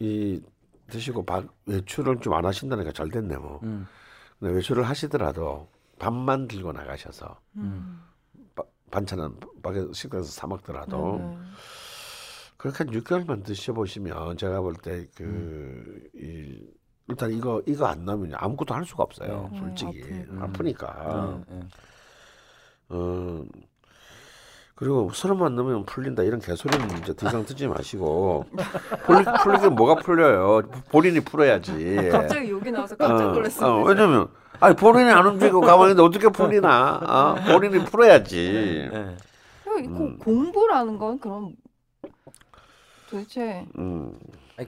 이 드시고 밥 외출을 좀 안 하신다니까 잘 됐네 뭐 음. 근데 외출을 하시더라도 밥만 들고 나가셔서 음. 바- 반찬은 밖에 식당에서 사 먹더라도 네. 그렇게 한 6개월만 드셔보시면 제가 볼 때그 이 일단 이거 이거 안 나오면 아무것도 할 수가 없어요 네. 솔직히 네, 아프니까. 네, 네. 어 그리고 서른만 넘으면 풀린다 이런 개소리는 이제 더 이상 듣지 마시고 풀리, 풀리긴 뭐가 풀려요 본인이 풀어야지 갑자기 욕이 나와서 깜짝 어, 놀랐어요. 어, 왜냐면 아니 본인이 안 움직이고 가만히 있는데 어떻게 풀리나 어, 본인이 풀어야지 네. 그 고- 음. 공부라는 건 그럼 도대체 음,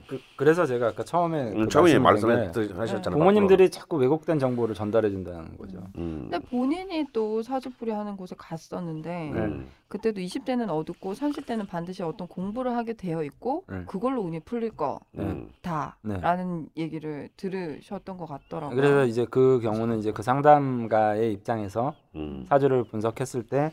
그, 그래서 제가 아까 처음에 그 음, 처음에 말씀드린 게 말씀하셨잖아요 부모님들이 자꾸 왜곡된 정보를 전달해 준다는 거죠. 음, 근데 본인이 또 사주풀이 하는 곳에 갔었는데 음, 그때도 20대는 어둡고 30대는 반드시 어떤 공부를 하게 되어 있고 네. 그걸로 운이 풀릴 음. 거다라는 얘기를 들으셨던 것 같더라고요. 그래서 이제 그 경우는 이제 그 상담가의 입장에서 음, 사주를 분석했을 때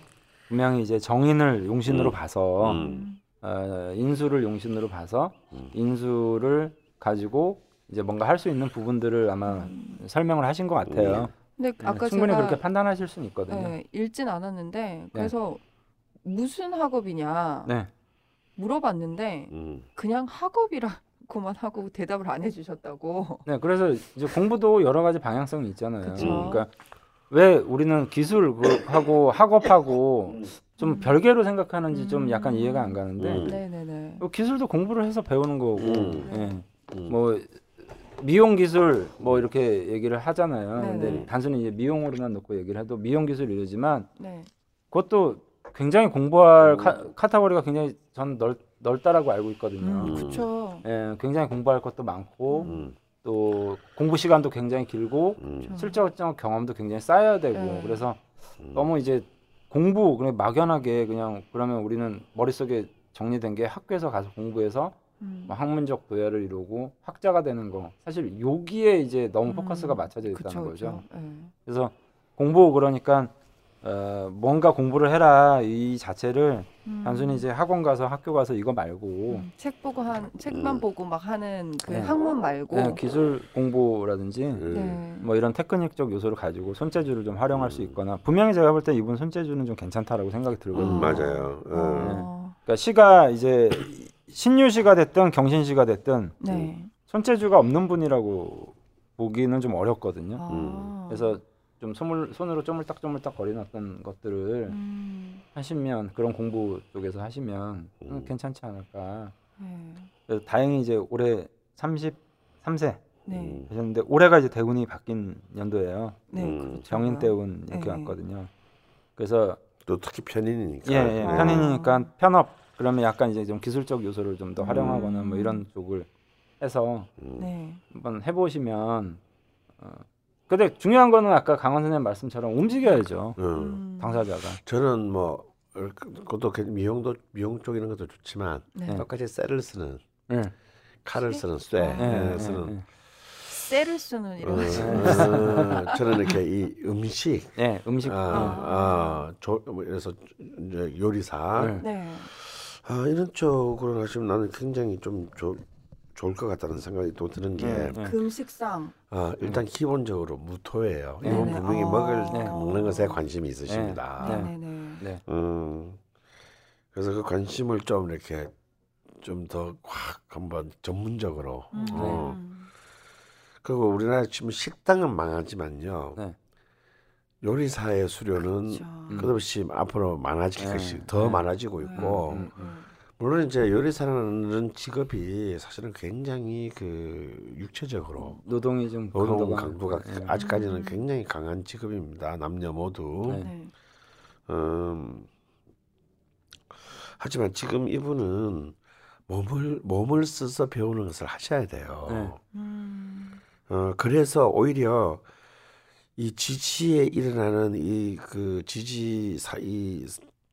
분명히 이제 정인을 용신으로 음. 봐서 음. 어, 인수를 용신으로 봐서 음. 인수를 가지고 이제 뭔가 할 수 있는 부분들을 아마 음. 설명을 하신 것 같아요. 근데 네, 아까 충분히 제가 그렇게 판단하실 수는 있거든요. 네. 네, 읽진 않았는데 그래서 무슨 학업이냐 네. 물어봤는데 음. 그냥 학업이라고만 하고 대답을 안 해주셨다고. 네, 그래서 이제 공부도 여러 가지 방향성이 있잖아요. 그쵸. 그러니까 왜 우리는 기술하고 학업하고 좀 별개로 생각하는지 좀 약간 이해가 안 가는데 음. 네네네. 어, 기술도 공부를 해서 배우는 거고 음. 예. 음. 뭐 미용 기술 뭐 이렇게 얘기를 하잖아요. 근데 네네. 단순히 이제 미용으로만 놓고 얘기를 해도 미용 기술 이러지만 네. 그것도 굉장히 공부할 카, 카테고리가 굉장히 전 넓, 넓다라고 알고 있거든요. 음, 그쵸. 예, 굉장히 공부할 것도 많고 음. 또 공부 시간도 굉장히 길고 음. 실질적 경험도 굉장히 쌓여야 되고 네. 그래서 음. 너무 이제 공부 그냥 막연하게 그냥 그러면 우리는 머릿속에 정리된 게 학교에서 가서 공부해서 음. 뭐 학문적 도약을 이루고 학자가 되는 거 사실 여기에 이제 너무 음. 포커스가 맞춰져 있다는 그쵸, 거죠. 그쵸. 네. 그래서 공부 그러니까 어, 뭔가 공부를 해라 이 자체를 음. 단순히 이제 학원 가서 학교 가서 이거 말고 음, 책 보고 한 책만 음. 보고 막 하는 그 네. 학문 말고 네, 기술 공부라든지 음. 네. 뭐 이런 테크닉적 요소를 가지고 손재주를 좀 활용할 수 있거나 분명히 제가 볼 때 이분 손재주는 좀 괜찮다라고 생각이 들거든요. 음, 맞아요. 어. 어, 그러니까 시가 이제 <coughs> 신유시가 됐든 경신시가 됐든 네. 손재주가 없는 분이라고 보기는 좀 어렵거든요. 아. 그래서 좀 손을, 손으로 쪼물딱쪼물딱 거리는 어떤 것들을 음, 하시면 그런 공부 쪽에서 하시면 음, 음. 괜찮지 않을까. 네. 그래서 다행히 이제 올해 33세 네. 음. 되셨는데 올해가 이제 대운이 바뀐 연도예요. 네. 음. 그렇죠. 경인 대운 이렇게 네. 왔거든요. 그래서 또 특히 편인이니까. 예, 예 아. 편인이니까 편업 그러면 약간 이제 좀 기술적 요소를 좀 더 활용하거나 뭐 음. 이런 쪽을 해서 음. 네. 한번 해보시면 어, 근데 중요한 거는 아까 강원 선생님 말씀처럼 움직여야죠 음. 음. 당사자가 저는 뭐 어, 그- 그것도 괜- 미용도 미용 쪽 이런 것도 좋지만 네. 똑같이 쇠를 쓰는 예, 칼을 쓰는 쇠 아. 예, 예, 쓰는 예, 셀을 쓰는 어, 이런 어, 저는 이렇게 이 음식 예. 예, 음식 아, 아. 아, 조, 뭐 그래서 이제 요리사 네. 네. 아, 이런 쪽으로 하시면 나는 굉장히 좀 조, 좋을 것 같다는 생각이 또 드는 게 예, 예. 금식상 아, 일단 기본적으로 무토예요. 네, 이분 네. 분명히 어. 먹을 네. 먹는 것에 관심이 있으십니다. 네. 네네네. 네. 음, 그래서 그 관심을 좀 이렇게 좀 더 확 한번 전문적으로. 음. 어. 그리고 우리나라 지금 식당은 망하지만요. 네. 요리사의 수료는 그렇죠. 끝없이 앞으로 많아질 네. 것이 더 네. 많아지고 있고 음, 음. 물론 이제 요리사라는 직업이 사실은 굉장히 그 육체적으로 노동이 좀 노동 강도가 예. 아직까지는 음. 굉장히 강한 직업입니다. 남녀 모두. 네. 네. 음, 하지만 지금 이분은 몸을 몸을 써서 배우는 것을 하셔야 돼요. 네. 음. 어, 그래서 오히려 이 지지에 일어나는 이 그 지지 사 이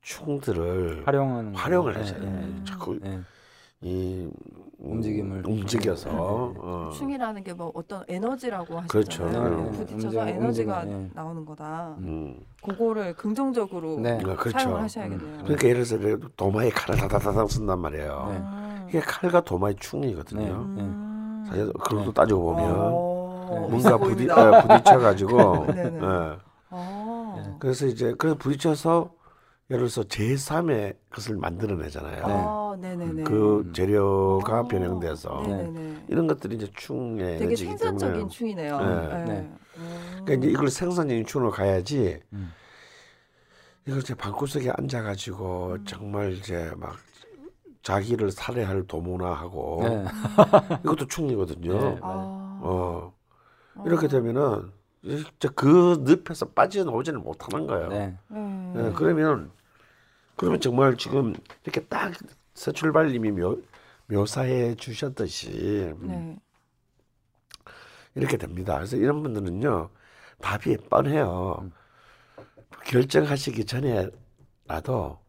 충들을 활용하는 활용을 예, 돼요. 예, 자꾸 예. 이 음, 움직임을. 움직여서 어. 충이라는 게 뭐 어떤 에너지라고 그렇죠. 하시잖아요. 네, 부딪혀서 움직임, 에너지가 움직임, 네. 나오는 거다. 음. 그거를 긍정적으로 네. 아, 그렇죠. 사용을 하셔야겠네요. 그러니까 예를 들어서 도마에 칼을 다다다닥 쓴단 말이에요. 네. 음. 이게 칼과 도마의 충이거든요. 네. 음. 사실 그것도 따지고 보면 어, 네. 뭔가. <laughs> 어, 부딪혀가지고. 그래서 이제 그래서 부딪혀서 예를 들어서 제3의 것을 만들어내잖아요. 아, 네네네. 그 재료가 어, 변형돼서 네네네. 이런 것들이 이제 충의 되게 생산적인 때문에 충이네요. 네. 네. 음. 그러니까 이제 이걸 생산적인 충으로 가야지 음. 이걸 이제 방구석에 앉아가지고 음. 정말 이제 막 자기를 살해할 도모나 하고 네. <laughs> 이것도 충이거든요. 네. 아. 어 이렇게 되면은 진짜 그 늪에서 빠져나오지는 못하는 거예요. 네. 네. 예, 그러면 그러면 정말 지금 이렇게 딱 서출발님이 묘, 묘사해 주셨듯이 네. 이렇게 됩니다. 그래서 이런 분들은요 답이 뻔해요. 결정하시기 전에라도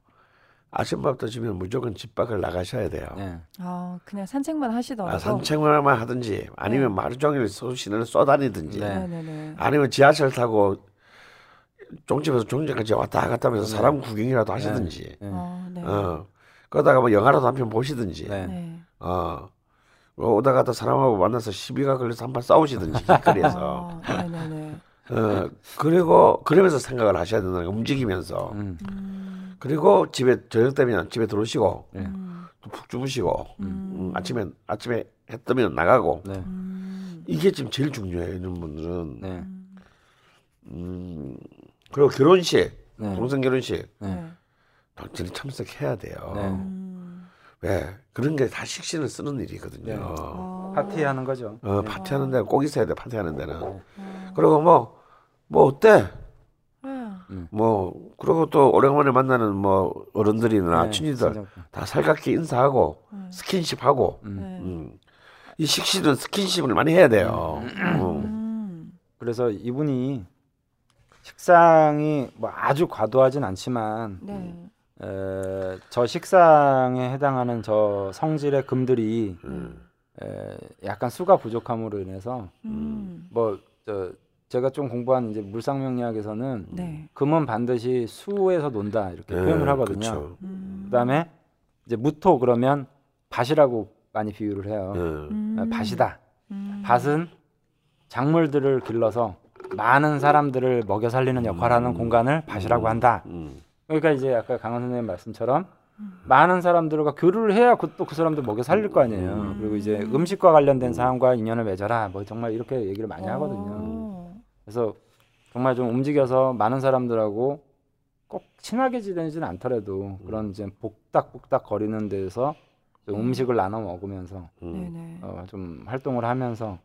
아침밥도 주면 무조건 집 밖을 나가셔야 돼요. 네. 아, 그냥 산책만 하시더라도. 아, 산책만 하든지 아니면 하루 종일 소신을 쏘다니든지 네. 네네네. 아니면 지하철 타고 종집에서 종집까지 왔다 갔다 하면서 네. 사람 구경이라도 하시든지 네. 어, 네. 어 그러다가 뭐 영화라도 한 편 보시든지 네. 네. 어뭐 오다 가다 사람하고 만나서 시비가 걸려서 한번 싸우시든지 <laughs> 길거리에서 아, 네네네. 어 그리고 그러면서 생각을 하셔야 된다는 거 움직이면서 음. 음, 그리고 집에 저녁 되면 집에 들어오시고 네. 음, 또푹 주무시고 음. 음, 아침에 아침에 해 뜨면 나가고 네. 음, 이게 지금 제일 중요해요 이런 분들은 네. 음 그리고 결혼식 네. 동생 결혼식 네. 당연히 참석해야 돼요 네. 음, 왜 그런 게 다 식신을 쓰는 일이거든요 네. 아, 파티하는 거죠. 어 네. 파티하는 데는 꼭 있어야 돼 파티하는 데는 아, 그리고 뭐뭐 어때 네. 뭐 그리고 또 오랜만에 만나는 뭐 어른들이나 네, 친지들 진짜. 다 살갑게 인사하고 네. 스킨십하고 음. 네. 음. 이 식신은 스킨십을 많이 해야 돼요. 음. 음, 그래서 이분이 식상이 뭐 아주 과도하진 않지만 네. 에, 저 식상에 해당하는 저 성질의 금들이 음. 에, 약간 수가 부족함으로 인해서 음, 뭐저 제가 좀 공부한 이제 물상명리학에서는 네. 금은 반드시 수에서 논다 이렇게 네, 표현을 하거든요. 음, 그다음에 이제 무토 그러면 밭이라고 많이 비유를 해요. 네. 음, 아, 밭이다. 음, 밭은 작물들을 길러서 많은 사람들을 먹여 살리는 역할하는 음. 공간을 밭이라고 한다. 음. 그러니까 이제 아까 강원 선생님 말씀처럼 많은 사람들과 교류를 해야 또그 사람들 먹여 살릴 거 아니에요. 음. 그리고 이제 음식과 관련된 사항과 인연을 맺어라. 뭐 정말 이렇게 얘기를 많이 하거든요. 어, 그래서 정말 좀 움직여서 많은 사람들하고 꼭 친하게 지내지는 않더라도 그런 이제 복닥복닥 거리는 데서 좀 음식을 나눠 먹으면서 음. 어, 좀 활동을 하면서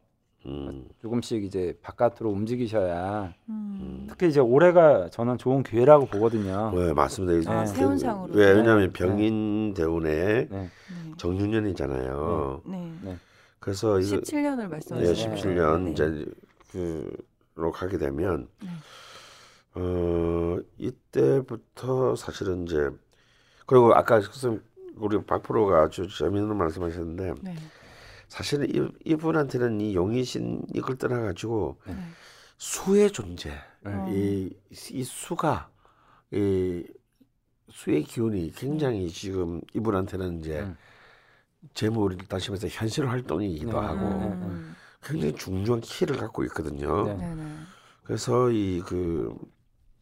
음. 조금씩 이제 바깥으로 움직이셔야 음, 특히 이제 올해가 저는 좋은 기회라고 보거든요. 네, 맞습니다. 아, 네. 세운상으로. 왜 왜냐하면 네. 병인 대운에 네. 네. 정유년이잖아요. 네. 그래서 이거 17년을 네, 말씀하시는 17년 네. 이제 그로 가게 되면 네. 어 이때부터 사실은 이제 그리고 아까 선생님 우리 박 프로가 아주 재미있는 말씀하셨는데 네. 사실은 이, 이분한테는 이 용의신 이걸 떠나 가지고 네. 수의 존재 어. 이, 이 수가 이 수의 기운이 굉장히 지금 이분한테는 이제 음. 재물을 다시 말해서 현실 활동이기도 네. 하고 음, 굉장히 중요한 키를 갖고 있거든요. 네. 그래서 이 그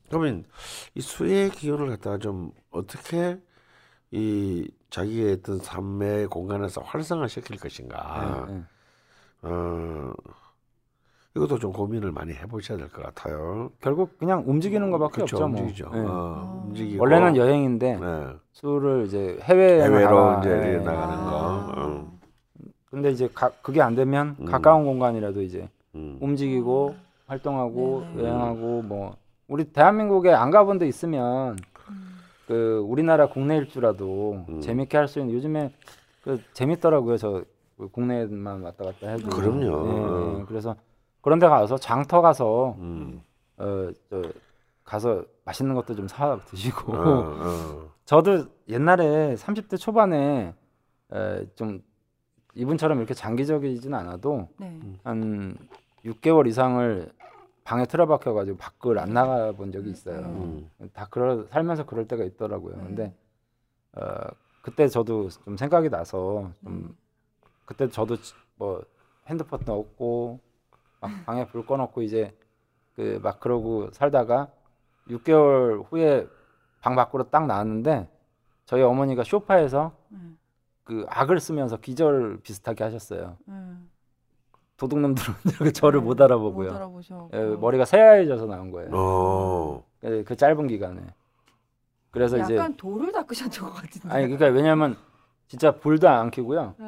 그러면 이 수의 기운을 갖다가 좀 어떻게 이 자기의 어떤 삶의 공간에서 활성화시킬 것인가 네, 네. 어 이것도 좀 고민을 많이 해보셔야 될 것 같아요. 결국 그냥 움직이는 것밖에 그렇죠, 없죠. 뭐. 움직이죠. 네. 어, 움직이고 원래는 여행인데 네. 술을 이제 해외 해외로 이제 네. 나가는 거. 아. 어. 근데 이제 가, 그게 안 되면 음. 가까운 공간이라도 이제 음. 움직이고 활동하고 네네. 여행하고 뭐 우리 대한민국에 안 가본 데 있으면 음, 그 우리나라 국내 일주라도 음. 재밌게 할 수 있는 요즘에 그 재밌더라고요 저 국내만 왔다 갔다 해도 그럼요. 네, 네. 그래서 그런 데 가서 장터 가서 음. 어 저 가서 맛있는 것도 좀 사 드시고 어, 어. <laughs> 저도 옛날에 30대 초반에 에, 좀 이분처럼 이렇게 장기적이진 않아도 네. 한 6개월 이상을 방에 틀어박혀 가지고 밖을 안 나가 본 적이 있어요. 음. 다 그러 살면서 그럴 때가 있더라고요. 네. 근데 어 그때 저도 좀 생각이 나서 좀 음. 그때 저도 지- 뭐 핸드폰도 없고 막 방에 불 꺼놓고 이제 그 막 그러고 살다가 6개월 후에 방 밖으로 딱 나왔는데 저희 어머니가 쇼파에서 음. 그 악을 쓰면서 기절 비슷하게 하셨어요. 음. 도둑놈들은 이렇게 <laughs> 저를 못 알아보고요. 못 알아보셔. 예, 머리가 새하얘져서 나온 거예요. 어. 예, 그 짧은 기간에. 그래서 이제 약간 돌을 닦으셨던 것 같은데. 아니 그러니까 왜냐면 진짜 불도 안 켜고요. 네.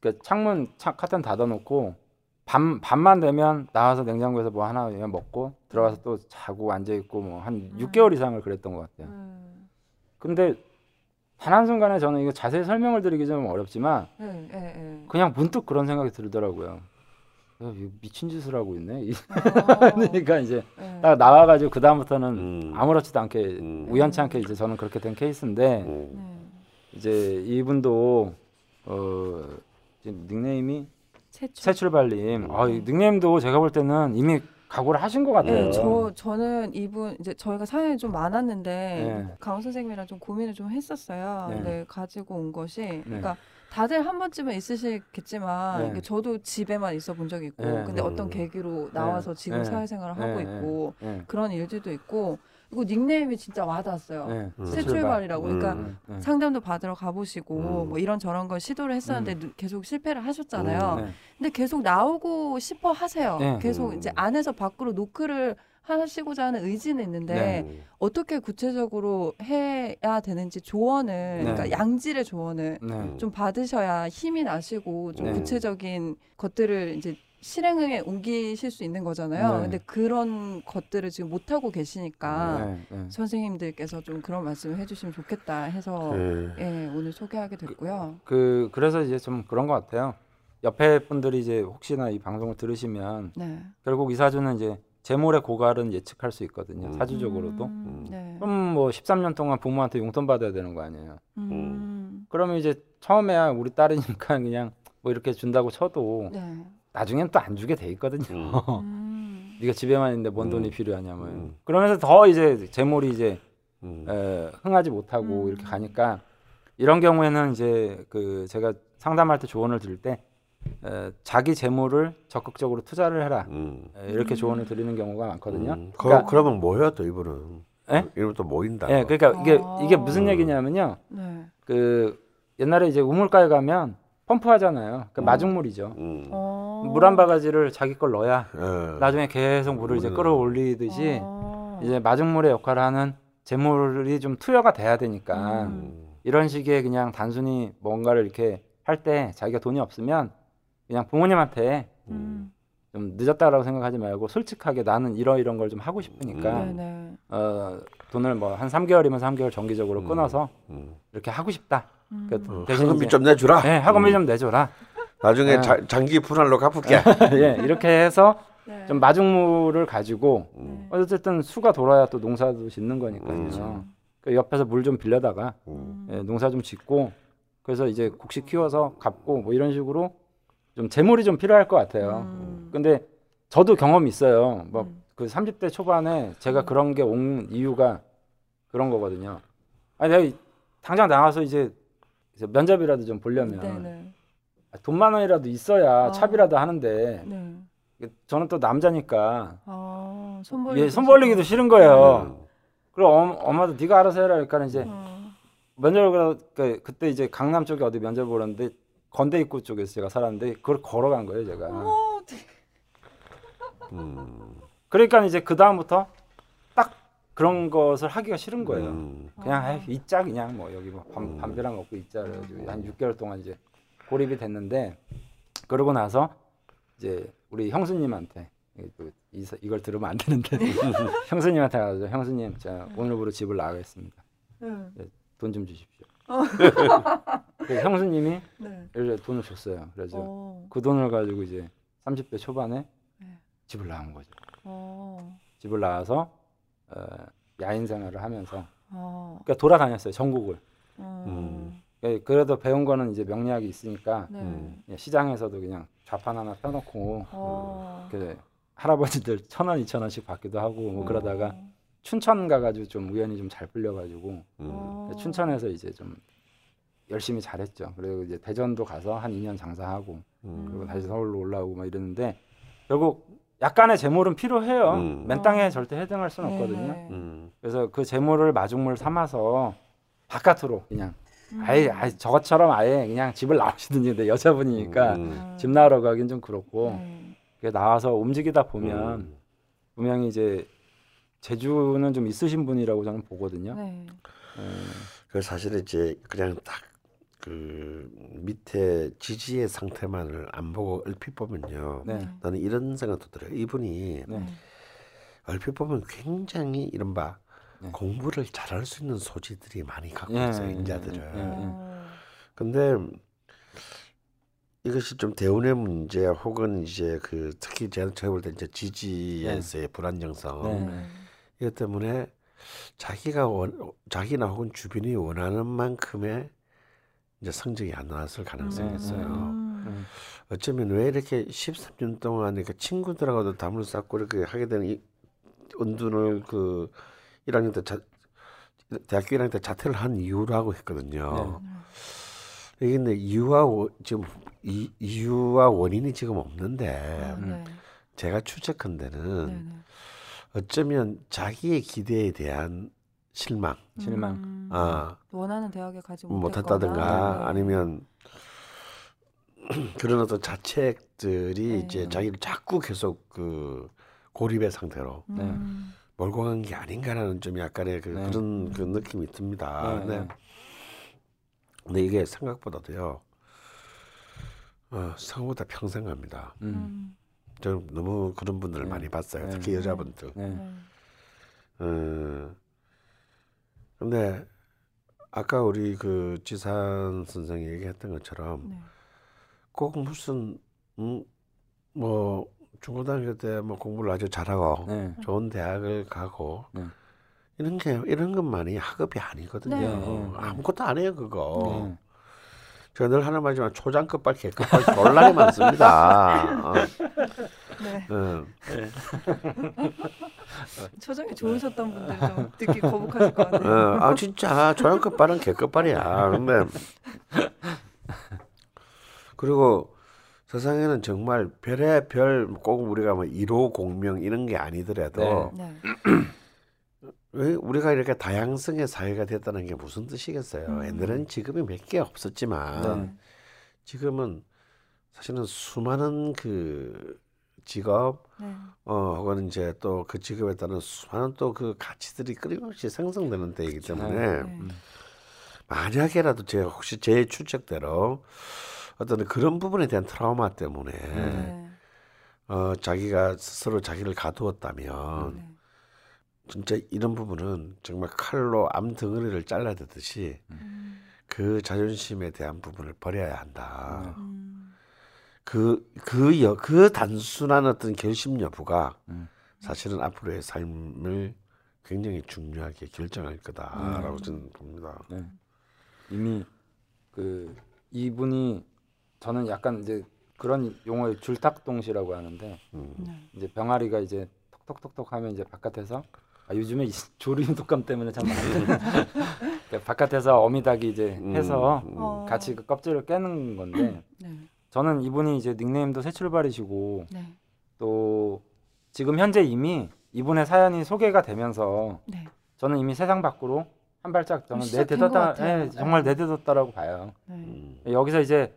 그러니까 창문 창 카튼 닫아놓고 밤 밤만 되면 나와서 냉장고에서 뭐 하나 그냥 먹고 들어가서 또 자고 앉아 있고 뭐한 음. 6개월 이상을 그랬던 것 같아요. 음. 근데 단 한 순간에 저는 이거 자세히 설명을 드리기 좀 어렵지만 네, 네, 네. 그냥 문득 그런 생각이 들더라고요. 야, 이거 미친 짓을 하고 있네. 이- 아, <laughs> 그러니까 이제 네. 딱 나와가지고 그 다음부터는 음. 아무렇지도 않게 음. 우연치 않게 이제 저는 그렇게 된 케이스인데 음. 네. 이제 이분도 어 닉네임이 최초. 새출 발님. 아, 이 닉네임도 제가 볼 때는 이미 각오를 하신 것 같아요. 네, 저 저는 이분 이제 저희가 사연이 좀 많았는데 네. 강원 선생님이랑 좀 고민을 좀 했었어요. 네. 근데 가지고 온 것이 그러니까 다들 한 번쯤은 있으시겠지만 네. 저도 집에만 있어 본 적이 있고 네. 근데 음. 어떤 계기로 나와서 지금 네. 사회생활을 하고 네. 있고 네. 그런 일들도 있고 그리고 닉네임이 진짜 와닿았어요. 네. 음. 새 출발이라고. 그러니까 음, 네. 상담도 받으러 가보시고 음. 뭐 이런 저런 걸 시도를 했었는데 누- 계속 실패를 하셨잖아요. 음. 네. 근데 계속 나오고 싶어 하세요. 네. 계속 음. 이제 안에서 밖으로 노크를 하시고자 하는 의지는 있는데 네. 어떻게 구체적으로 해야 되는지 조언을 네. 그러니까 양질의 조언을 네. 좀 받으셔야 힘이 나시고 좀 네. 구체적인 것들을 이제 실행에 옮기실 수 있는 거잖아요. 네. 근데 그런 것들을 지금 못 하고 계시니까 네. 네. 선생님들께서 좀 그런 말씀을 해주시면 좋겠다 해서 네. 예, 오늘 소개하게 됐고요. 그 그래서 이제 좀 그런 것 같아요. 옆에 분들이 이제 혹시나 이 방송을 들으시면 네. 결국 이 사주는 이제 재물의 고갈은 예측할 수 있거든요. 음. 사주적으로도. 음, 네. 그럼 뭐 13년 동안 부모한테 용돈 받아야 되는 거 아니에요. 음, 그러면 이제 처음에야 우리 딸이니까 <laughs> 그냥 뭐 이렇게 준다고 쳐도 네. 나중엔 또 안 주게 돼 있거든요. 음. <laughs> 음, 네가 집에만 있는데 뭔 음. 돈이 필요하냐면 음. 그러면서 더 이제 재물이 이제 음. 에, 흥하지 못하고 음. 이렇게 가니까 이런 경우에는 이제 그 제가 상담할 때 조언을 드릴 때 에, 자기 재물을 적극적으로 투자를 해라 음. 에, 이렇게 음. 조언을 드리는 경우가 많거든요. 음. 그러니까- 그, 그러면 뭐야 또 이분은? 예? 이러면 또 모인다. 예, 그러니까 이게 아. 이게 무슨 음. 얘기냐면요. 네. 그 옛날에 이제 우물가에 가면 펌프하잖아요. 그 음. 마중물이죠. 음. 어. 물한 바가지를 자기 걸 넣어야 예. 나중에 계속 물을 이제 끌어올리듯이 어. 이제 마중물의 역할을 하는 재물이 좀 투여가 돼야 되니까 음. 이런 식의 그냥 단순히 뭔가를 이렇게 할 때 자기가 돈이 없으면 그냥 부모님한테 음. 좀 늦었다라고 생각하지 말고 솔직하게 나는 이러 이런 걸 좀 하고 싶으니까 네, 네. 어, 돈을 뭐 한 3개월이면 3개월 정기적으로 음. 끊어서 음. 이렇게 하고 싶다. 음. 그 어, 대신 학원비 이제- 좀 내주라. 네, 학원비 음. 좀 내줘라. 나중에 네. 자, 장기 분할로 갚을게. <laughs> 예, 이렇게 해서 네. 좀 마중물을 가지고 음. 네. 어쨌든 수가 돌아야 또 농사도 짓는 거니까요. 음. 그 옆에서 물 좀 빌려다가 음. 예, 농사 좀 짓고 그래서 이제 곡식 키워서 갚고 뭐 이런 식으로 좀 재물이 좀 필요할 것 같아요. 음. 근데 저도 경험이 있어요. 뭐 음. 그 30대 초반에 제가 음. 그런 게 온 이유가 그런 거거든요. 아니 내가 이- 당장 나가서 이제 면접이라도 좀 보려면 네, 네. 돈만 원이라도 있어야 아. 차비라도 하는데 네. 저는 또 남자니까 아, 손 벌리기. 얘손 벌리기도 싫은 거예요. 음. 그럼 엄, 엄마도 네가 알아서 해라 그러니까 이제 어. 면접을 그 그때 이제 강남 쪽에 어디 면접 보러 갔는데 건대 입구 쪽에서 제가 살았는데 그걸 걸어간 거예요 제가. 음. 그러니까 이제 그 다음부터 딱 그런 것을 하기가 싫은 거예요. 음. 그냥 아. 에이, 있자 그냥 뭐 여기 뭐 밥, 음. 밥이랑 먹고 있자 그래가지고 한 6개월 동안 이제 고립이 됐는데 그러고 나서 이제 우리 형수님한테 이- 이, 이걸 들으면 안 되는데 <laughs> 형수님한테 가서 형수님 제가 오늘부로 집을 나가겠습니다. 네. 돈좀 주십시오. 그 <laughs> 형수님이 네. 이렇게 돈을 줬어요. 그래서 어. 그 돈을 가지고 이제 30대 초반에 네. 집을 나온 거죠. 어. 집을 나와서 어, 야인 생활을 하면서 어. 그러니까 돌아다녔어요 전국을. 어. 음. 예, 그래도 배운 거는 이제 명리학이 있으니까 네. 음. 예, 시장에서도 그냥 좌판 하나 펴놓고 어. 그 할아버지들 천 원, 이천 원씩 받기도 하고 뭐 그러다가 어. 춘천 가가지고 좀 우연히 좀 잘 풀려가지고 음. 어. 춘천에서 이제 좀 열심히 잘했죠. 그리고 이제 대전도 가서 한 2년 장사하고 음. 그리고 다시 서울로 올라오고 막 이랬는데 결국 약간의 재물은 필요해요. 음. 맨 땅에 절대 해등할 수는 네. 없거든요. 음. 그래서 그 재물을 마중물 삼아서 바깥으로 그냥 음. 아예, 아예 저것처럼 아예 그냥 집을 나오시든지 근데 여자분이니까 음. 집 나으러 가긴 좀 그렇고 네. 그게 나와서 움직이다 보면 음. 분명히 이제 재주는 좀 있으신 분이라고 저는 보거든요. 네. 예. 그 사실 이제 그냥 딱 그 밑에 지지의 상태만을 안 보고 얼핏 보면요. 네. 나는 이런 생각도 들어요. 이분이 네. 얼핏 보면 굉장히 이른바 네. 공부를 잘할 수 있는 소지들이 많이 갖고 예, 있어요. 예, 인자들은. 예, 예. 어. 근데 이것이 좀 대운의 문제 혹은 이제 그 특히 제가 제가 볼때 이제 지지에서의 불안정성 네. 네. 이것 때문에 자기가 원 자기나 혹은 주변이 원하는 만큼의 이제 성적이 안 나왔을 가능성이 음. 있어요. 음. 음. 어쩌면 왜 이렇게 13년 동안 이렇게 친구들하고도 담을 쌓고 이렇게 하게 되는 이 은둔을 그 1학년 때 자, 대학교 1학년 때 자퇴를 한 이유라고 했거든요. 이게 근데 이유와 원- 지금 이, 이유와 원인이 지금 없는데 아, 네. 제가 추측한 데는 네. 네. 어쩌면 자기의 기대에 대한 실망, 실망. 음. 아 원하는 대학에 가지 못했다든가 못했거나. 네. 아니면 <clears throat> 그런 어떤 자책들이 네. 이제 자기를 자꾸 계속 그 고립의 상태로 네. 음. 몰고 간 게 아닌가라는 좀 약간의 그, 네. 그런 그 느낌이 듭니다. 네, 네. 네. 근데 이게 생각보다도요. 어, 생각보다 평생 갑니다. 음. 음. 저는 너무 그런 분들을 네. 많이 봤어요. 네. 특히 여자분들. 네. 네. 어, 근데 아까 우리 그 지산 선생이 얘기했던 것처럼 네. 꼭 무슨 음, 뭐 중고등학교 때 뭐 공부를 아주 잘하고 네. 좋은 대학을 가고 네. 이런 게 이런 것만이 학업이 아니거든요. 네. 네. 아무것도 안 해요 그거. 네. 제가 늘 하는 말이지만 초장급발 개급발 졸라게 많습니다. 어, 네. 어. <laughs> 초장이 좋으셨던 분들 좀 듣기 거북하실 것 어, 같아요. 아 진짜 초장급발은 개급발이야. 근데 그리고 세상에는 정말 별의 별 꼭 우리가 뭐 1호 공명 이런 게 아니더라도 네. 왜 우리가 이렇게 다양성의 사회가 됐다는 게 무슨 뜻이겠어요? 음. 옛날에는 직업이 몇 개 없었지만 네. 지금은 사실은 수많은 그 직업 네. 어 혹은 이제 또 그 직업에 따른 수많은 또 그 가치들이 끊임없이 생성되는 때이기 때문에 네. 음. 만약에라도 제가 혹시 제 추측대로 어떤 그런 부분에 대한 트라우마 때문에 네. 어 자기가 스스로 자기를 가두었다면 네. 진짜 이런 부분은 정말 칼로 암 덩어리를 잘라내듯이 음. 그 자존심에 대한 부분을 버려야 한다. 음. 그, 그, 여, 그 단순한 어떤 결심 여부가 음. 사실은 앞으로의 삶을 굉장히 중요하게 결정할 거다라고 음. 저는 봅니다. 네. 이미 그 이분이 저는 약간 이제 그런 용어의 줄탁동시라고 하는데 음. 네. 이제 병아리가 이제 톡톡톡톡 하면 이제 바깥에서 아, 요즘에 이 <laughs> 조류 독감 때문에 참 많이 <laughs> 그러니까 바깥에서 어미닭이 이제 음, 해서 음. 어. 같이 그 껍질을 깨는 건데 <laughs> 네. 저는 이분이 이제 닉네임도 새 출발이시고 네. 또 지금 현재 이미 이분의 사연이 소개가 되면서 네. 저는 이미 세상 밖으로 한 발짝 저는 내딛었다. 예, 정말 네. 내딛었다라고 봐요. 네. 음. 여기서 이제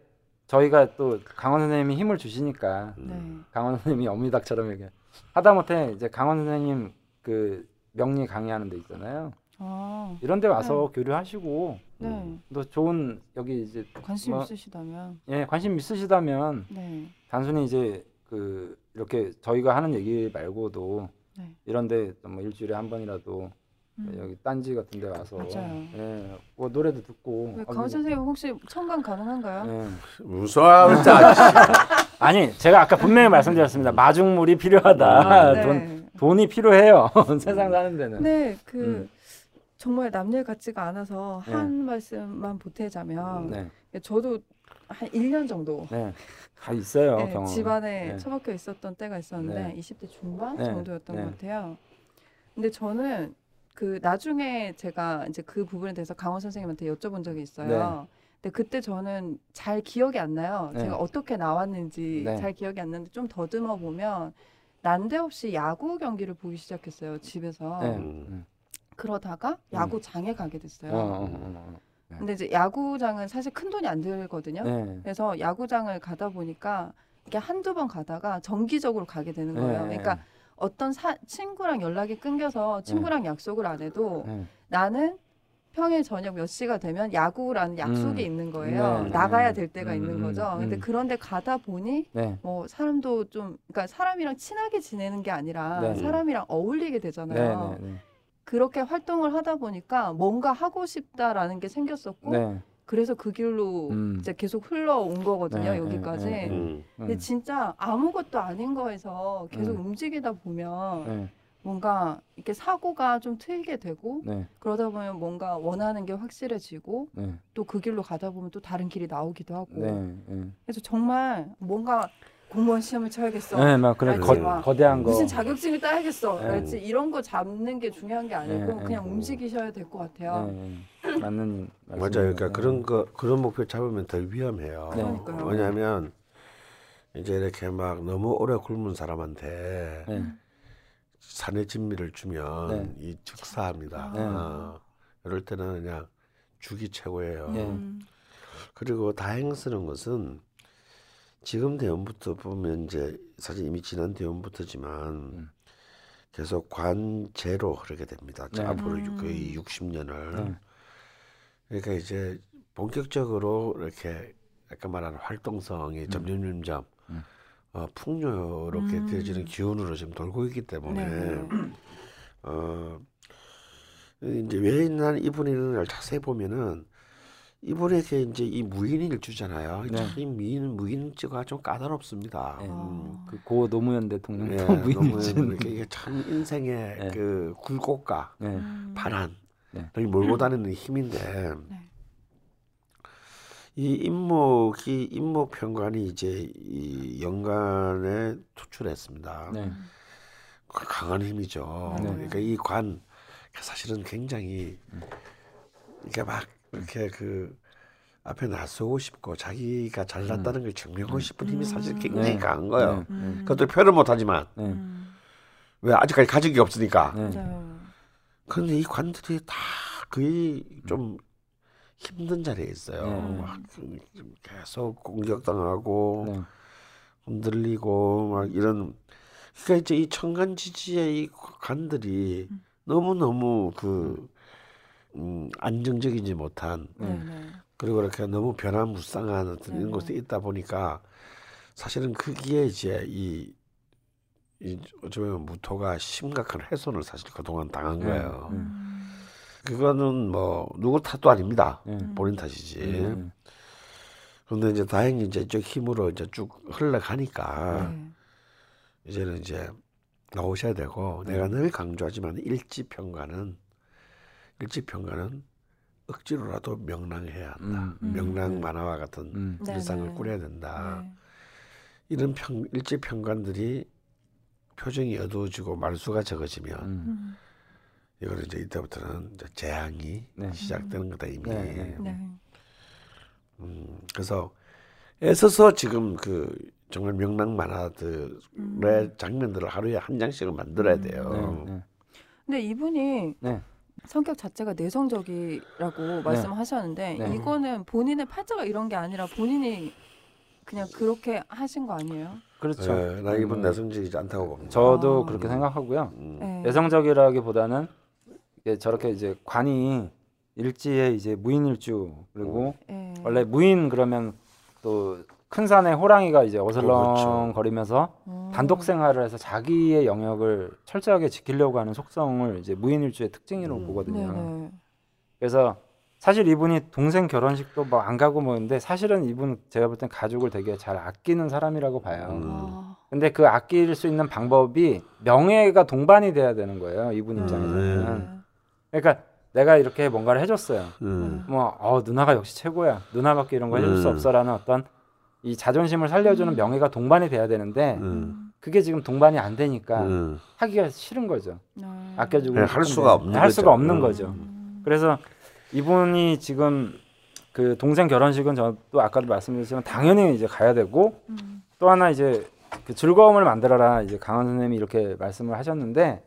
저희가 또 강원 선생님이 힘을 주시니까 네. 강원 선생님이 어미닭처럼 이렇게 하다못해 이제 강원 선생님 그 명리 강의하는 데 있잖아요. 아. 이런 데 와서 교류하시고 네. 또 좋은 여기 이제 관심 뭐- 있으시다면. 예 관심 있으시다면 네. 단순히 이제 그 이렇게 저희가 하는 얘기 말고도 네. 이런데 뭐 일주일에 한 번이라도 음. 여기 딴지 같은 데 와서 맞아요. 예, 뭐 노래도 듣고 네, 아, 강원 선생님 혹시 청강 가능한가요? 예. 무서워, 진짜. <laughs> 아니 제가 아까 분명히 말씀드렸습니다. 마중물이 필요하다. 아, 돈 네. 돈 이 필요해요. <laughs> 세상 사는 데는. 네, 그 음. 정말 남일 같지가 않아서 네. 한 말씀만 보태자면 네, 저도 한 1년 정도 네, 다 있어요 네, 경험. 집안에 네. 처박혀 있었던 때가 있었는데 네. 20대 중반 네, 정도였던 네. 것 같아요. 근데 저는 그 나중에 제가 이제 그 부분에 대해서 강원 선생님한테 여쭤본 적이 있어요. 근데 그때 저는 잘 기억이 안 나요. 네. 제가 어떻게 나왔는지 네. 잘 기억이 안 나는데 좀 더듬어 보면 난데없이 야구 경기를 보기 시작했어요 집에서. 네. 음. 음. 그러다가 야구장에 가게 됐어요. 어, 어, 어, 어. 근데 이제 야구장은 사실 큰 돈이 안 들거든요. 네. 그래서 야구장을 가다 보니까 이게 한두 번 가다가 정기적으로 가게 되는 거예요. 네. 그러니까 어떤 사, 친구랑 연락이 끊겨서 친구랑 약속을 안 해도 네. 나는 평일 저녁 몇 시가 되면 야구라는 약속이 음. 있는 거예요. 네. 나가야 음. 될 때가 음, 있는 음, 거죠. 근데 음. 그런데 가다 보니 네. 뭐 사람도 좀 그러니까 사람이랑 친하게 지내는 게 아니라 네. 사람이랑 어울리게 네. 되잖아요. 네. 네. 그렇게 활동을 하다 보니까 뭔가 하고 싶다라는 게 생겼었고 네. 그래서 그 길로 음. 이제 계속 흘러온 거거든요 네, 여기까지. 네, 네, 네. 음. 근데 음. 진짜 아무것도 아닌 거에서 계속 음. 움직이다 보면 네. 뭔가 이렇게 사고가 좀 트이게 되고 네. 그러다 보면 뭔가 원하는 게 확실해지고 네. 또 그 길로 가다 보면 또 다른 길이 나오기도 하고 네. 네. 그래서 정말 뭔가 공무원 시험을 쳐야겠어 네, 막 알지, 거, 막 거대한 거. 무슨 자격증을 따야겠어 네. 알지 이런 거 잡는 게 중요한 게 아니고 네, 그냥 네. 움직이셔야 될 것 같아요 네, 네. 맞는 맞아요. 그러니까 그런 거 그런 목표 잡으면 더 위험해요. 네. 그러니까요. 왜냐하면 이제 이렇게 막 너무 오래 굶은 사람한테 네. 산의 진미를 주면 네. 이 즉사합니다. 네. 어, 이럴 때는 그냥 죽이 최고예요. 네. 음. 그리고 다행스러운 것은 지금 대원부터 보면 이제 사실 이미 지난 대원부터지만 음. 계속 관제로 흐르게 됩니다. 네. 앞으로 음. 거의 60년을 네. 그러니까 이제 본격적으로 이렇게 아까 말한 활동성이 점점 점점 음. 어, 풍요롭게 음. 되어지는 기운으로 지금 돌고 있기 때문에 네. <clears throat> 어 이제 왜 난 이분이 를 자세히 보면은 이분에게 이제 이 무인을 주잖아요. 네. 이 무인 무인지가 좀 까다롭습니다. 네. 음. 그고 노무현 무인일진. 이렇게 이게 참 인생의 네. 그 굴곡과 네. 음. 반환 네. 을 몰고 다니는 힘인데 네. 이 임목이 임목 평관이 이제 이 연간에 투출했습니다. 네. 그 강한 힘이죠. 네. 그러니까 이 관 사실은 굉장히 이게 막 이렇게 그 앞에 나서고 싶고 자기가 잘났다는 걸 증명하고 싶은 힘이 사실 굉장히 네. 강한 거예요. 네. 음. 그것도 표현 못하지만 네. 음. 왜 아직까지 가진 게 없으니까. 네. 그런데 이 관들이 다 거의 좀 힘든 자리에 있어요. 네. 막 계속 공격당하고 네. 흔들리고 막 이런 그러니까 이제 이 청간 지지의 이 관들이 너무 너무 그 음, 안정적이지 못한 네. 네. 그리고 이렇게 너무 변화무쌍한 어떤 이런 네. 곳에 있다 보니까 사실은 거기에 이제 이, 이 어쩌면 무토가 심각한 훼손을 사실 그동안 당한 네. 거예요. 네. 음. 그거는 뭐 누구 탓도 아닙니다. 네. 본인 탓이지. 네. 그런데 이제 다행히 이제 쭉 힘으로 이제 쭉 흘러가니까 네. 이제는 이제 나오셔야 되고 내가 늘 강조하지만 일지 평가는 일지 평가는 억지로라도 명랑해야 한다. 음, 음, 명랑 음. 만화와 같은 음. 네, 일상을 네. 꾸려야 된다. 네. 이런 평 일지평관들이 표정이 어두워지고 말수가 적어지면 음. 음. 이거는 이제 이때부터는 이제 재앙이 네. 시작되는 거다 이미. 네, 네. 네. 음, 그래서 애써서 지금 그 정말 명랑 만화들의 음. 장면들을 하루에 한 장씩은 만들어야 돼요. 네. 네. 근데 이분이 네. 성격 자체가 내성적이라고 말씀하셨는데 네. 이거는 본인의 팔자가 이런 게 아니라 본인이 그냥 그렇게 하신 거 아니에요? 그렇죠. 네, 나 이분 음. 내성적이지 않다고 봅니다. 저도 아. 그렇게 생각하고요. 음. 네. 내성적이라기보다는 이게 저렇게 이제 관이 일지에 이제 무인일주 그리고 네. 원래 무인 그러면 또 큰 산에 호랑이가 이제 어슬렁거리면서 어. 단독 생활을 해서 자기의 영역을 철저하게 지키려고 하는 속성을 이제 무인일주의 특징이라고 음. 보거든요. 네네. 그래서 사실 이분이 동생 결혼식도 뭐 안 가고 뭐는데 사실은 이분 제가 볼 땐 가족을 되게 잘 아끼는 사람이라고 봐요. 음. 아. 근데 그 아낄 수 있는 방법이 명예가 동반이 돼야 되는 거예요. 이분 네. 입장에서는. 음. 그러니까 내가 이렇게 뭔가를 해줬어요. 음. 뭐 어, 누나가 역시 최고야. 누나밖에 이런 거 해줄 수 음. 없어라는 어떤 이 자존심을 살려주는 명예가 동반이 돼야 되는데 음. 그게 지금 동반이 안 되니까 음. 하기가 싫은 거죠. 아. 아껴주고 네, 할 수가 없는 할 거죠. 수가 없는 음. 거죠. 그래서 이분이 지금 그 동생 결혼식은 저도 아까도 말씀드렸지만 당연히 이제 가야 되고 음. 또 하나 이제 그 즐거움을 만들어라 이제 강원 선생님이 이렇게 말씀을 하셨는데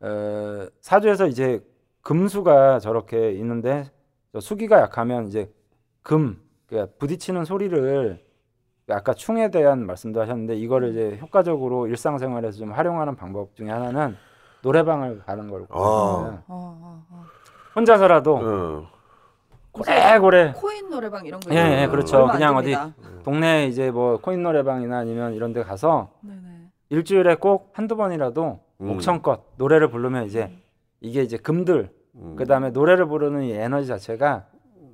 어, 사주에서 이제 금수가 저렇게 있는데 저 수기가 약하면 이제 금 그러니까 부딪히는 소리를 아까 충에 대한 말씀도 하셨는데 이거를 이제 효과적으로 일상생활에서 좀 활용하는 방법 중에 하나는 노래방을 가는 걸 어. 어, 어, 어. 혼자서라도 어. 고래 고래 코인 노래방 이런 거 예. 예, 그렇죠. 그냥 됩니다. 동네 이제 뭐 코인 노래방이나 아니면 이런 데 가서 네네. 일주일에 꼭 한두 번이라도 음. 옥천껏 노래를 부르면 이제 이게 이제 금들 음. 그다음에 노래를 부르는 이 에너지 자체가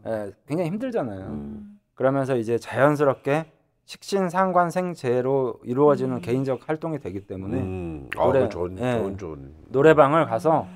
에, 굉장히 힘들잖아요. 음. 그러면서 이제 자연스럽게 식신상관생재로 이루어지는 음. 개인적 활동이 되기 때문에 음. 아, 노래, 그 좋은, 예. 좋은, 좋은. 노래방을 가서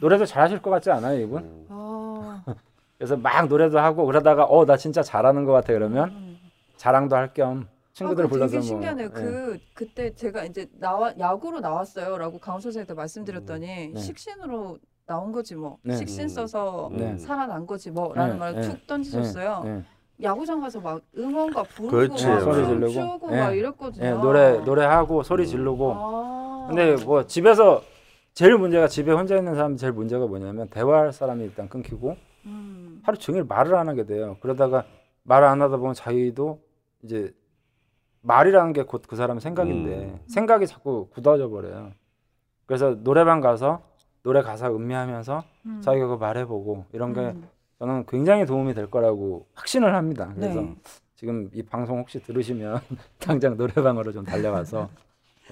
노래도 잘하실 것 같지 않아요, 이분? 음. 아. <laughs> 그래서 막 노래도 하고 그러다가 어 나 진짜 잘하는 것 같아 그러면 음. 자랑도 할 겸 친구들 아, 불러서 되게 뭐 신기하네요. 예. 그 그때 제가 이제 나와 야구로 나왔어요라고 강원 선생님한테 말씀드렸더니 네. 식신으로 나온 거지 뭐 네. 식신 써서 네. 살아난 거지 뭐라는 네, 말을 네. 툭 던지셨어요. 예, 예. 야구장 가서 막 응원가 부르고 그렇지. 막 소리 춤 지르고. 추고 예. 막 이랬거든요. 예, 노래 노래하고 소리 지르고 아. 근데 뭐 집에서 제일 문제가 집에 혼자 있는 사람 제일 문제가 뭐냐면 대화할 사람이 일단 끊기고 음. 하루 종일 말을 안 하게 돼요. 그러다가 말안 하다 보면 자기도 이제 말이라는 게 곧 그 사람 생각인데 음. 생각이 자꾸 굳어져 버려요. 그래서 노래방 가서 노래 가사 음미하면서 음. 자기가 그 말해보고 이런 게 음. 저는 굉장히 도움이 될 거라고 확신을 합니다. 그래서 네. 지금 이 방송 혹시 들으시면 <laughs> 당장 노래방으로 좀 달려가서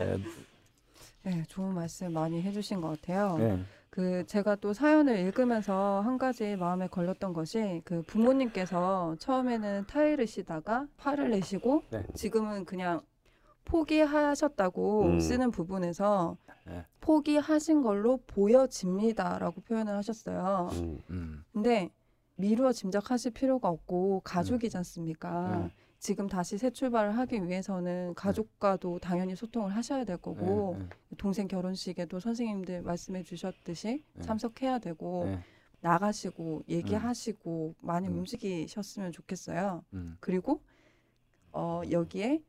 예, <laughs> 네, 좋은 말씀 많이 해주신 것 같아요. 예, 그 제가 또 사연을 읽으면서 한 가지 마음에 걸렸던 것이 그 부모님께서 처음에는 타이르시다가 화를 내시고 네. 지금은 그냥 포기하셨다고 음. 쓰는 부분에서 네. 포기하신 걸로 보여집니다라고 표현을 하셨어요. 음. 음, 근데 미루어 짐작하실 필요가 없고 가족이지 음. 않습니까? 음. 지금 다시 새 출발을 하기 위해서는 가족과도 당연히 소통을 하셔야 될 거고 예, 동생 결혼식에도 선생님들 말씀해 주셨듯이 네. 참석해야 되고 예, 나가시고 얘기하시고 많이 음. 움직이셨으면 좋겠어요. 음. 그리고 어 여기에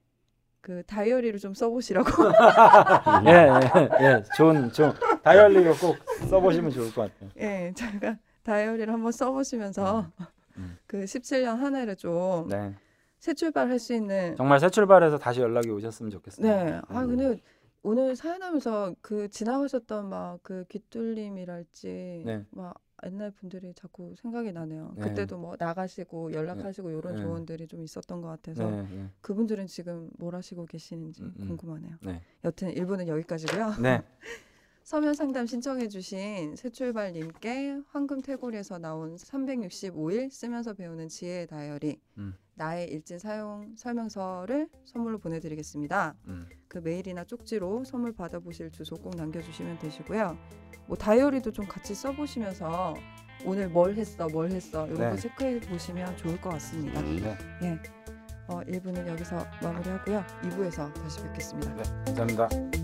그 다이어리를 좀 써보시라고. <laughs> 예, 예, 예, 좋은, 좋은 다이어리 이거 꼭 써보시면 좋을 것 같아요. 예, 제가 다이어리를 한번 써보시면서 음. 그 17년 한 해를 좀새 네, 출발할 수 있는. 정말 새 출발해서 다시 연락이 오셨으면 좋겠습니다. 네. 아 음. 근데 오늘 사연하면서 그 지나가셨던 막 그 귀뚫림이랄지 네. 막 옛날 분들이 자꾸 생각이 나네요. 네. 그때도 뭐 나가시고 연락하시고 이런 네. 조언들이 좀 있었던 것 같아서 네, 네, 그분들은 지금 뭘 하시고 계시는지 음, 음. 궁금하네요. 네. 여튼 1부는 여기까지고요. 네, <laughs> 서면 상담 신청해 주신 새출발님께 황금 태고리에서 나온 365일 쓰면서 배우는 지혜의 다이어리 음. 나의 일지 사용 설명서를 선물로 보내드리겠습니다. 음, 그 메일이나 쪽지로 선물 받아보실 주소 꼭 남겨주시면 되시고요. 뭐 다이어리도 좀 같이 써보시면서 오늘 뭘 했어, 뭘 했어 이런 네. 거 체크해 보시면 좋을 것 같습니다. 네, 어, 1부는 여기서 마무리하고요. 2부에서 다시 뵙겠습니다. 감사합니다.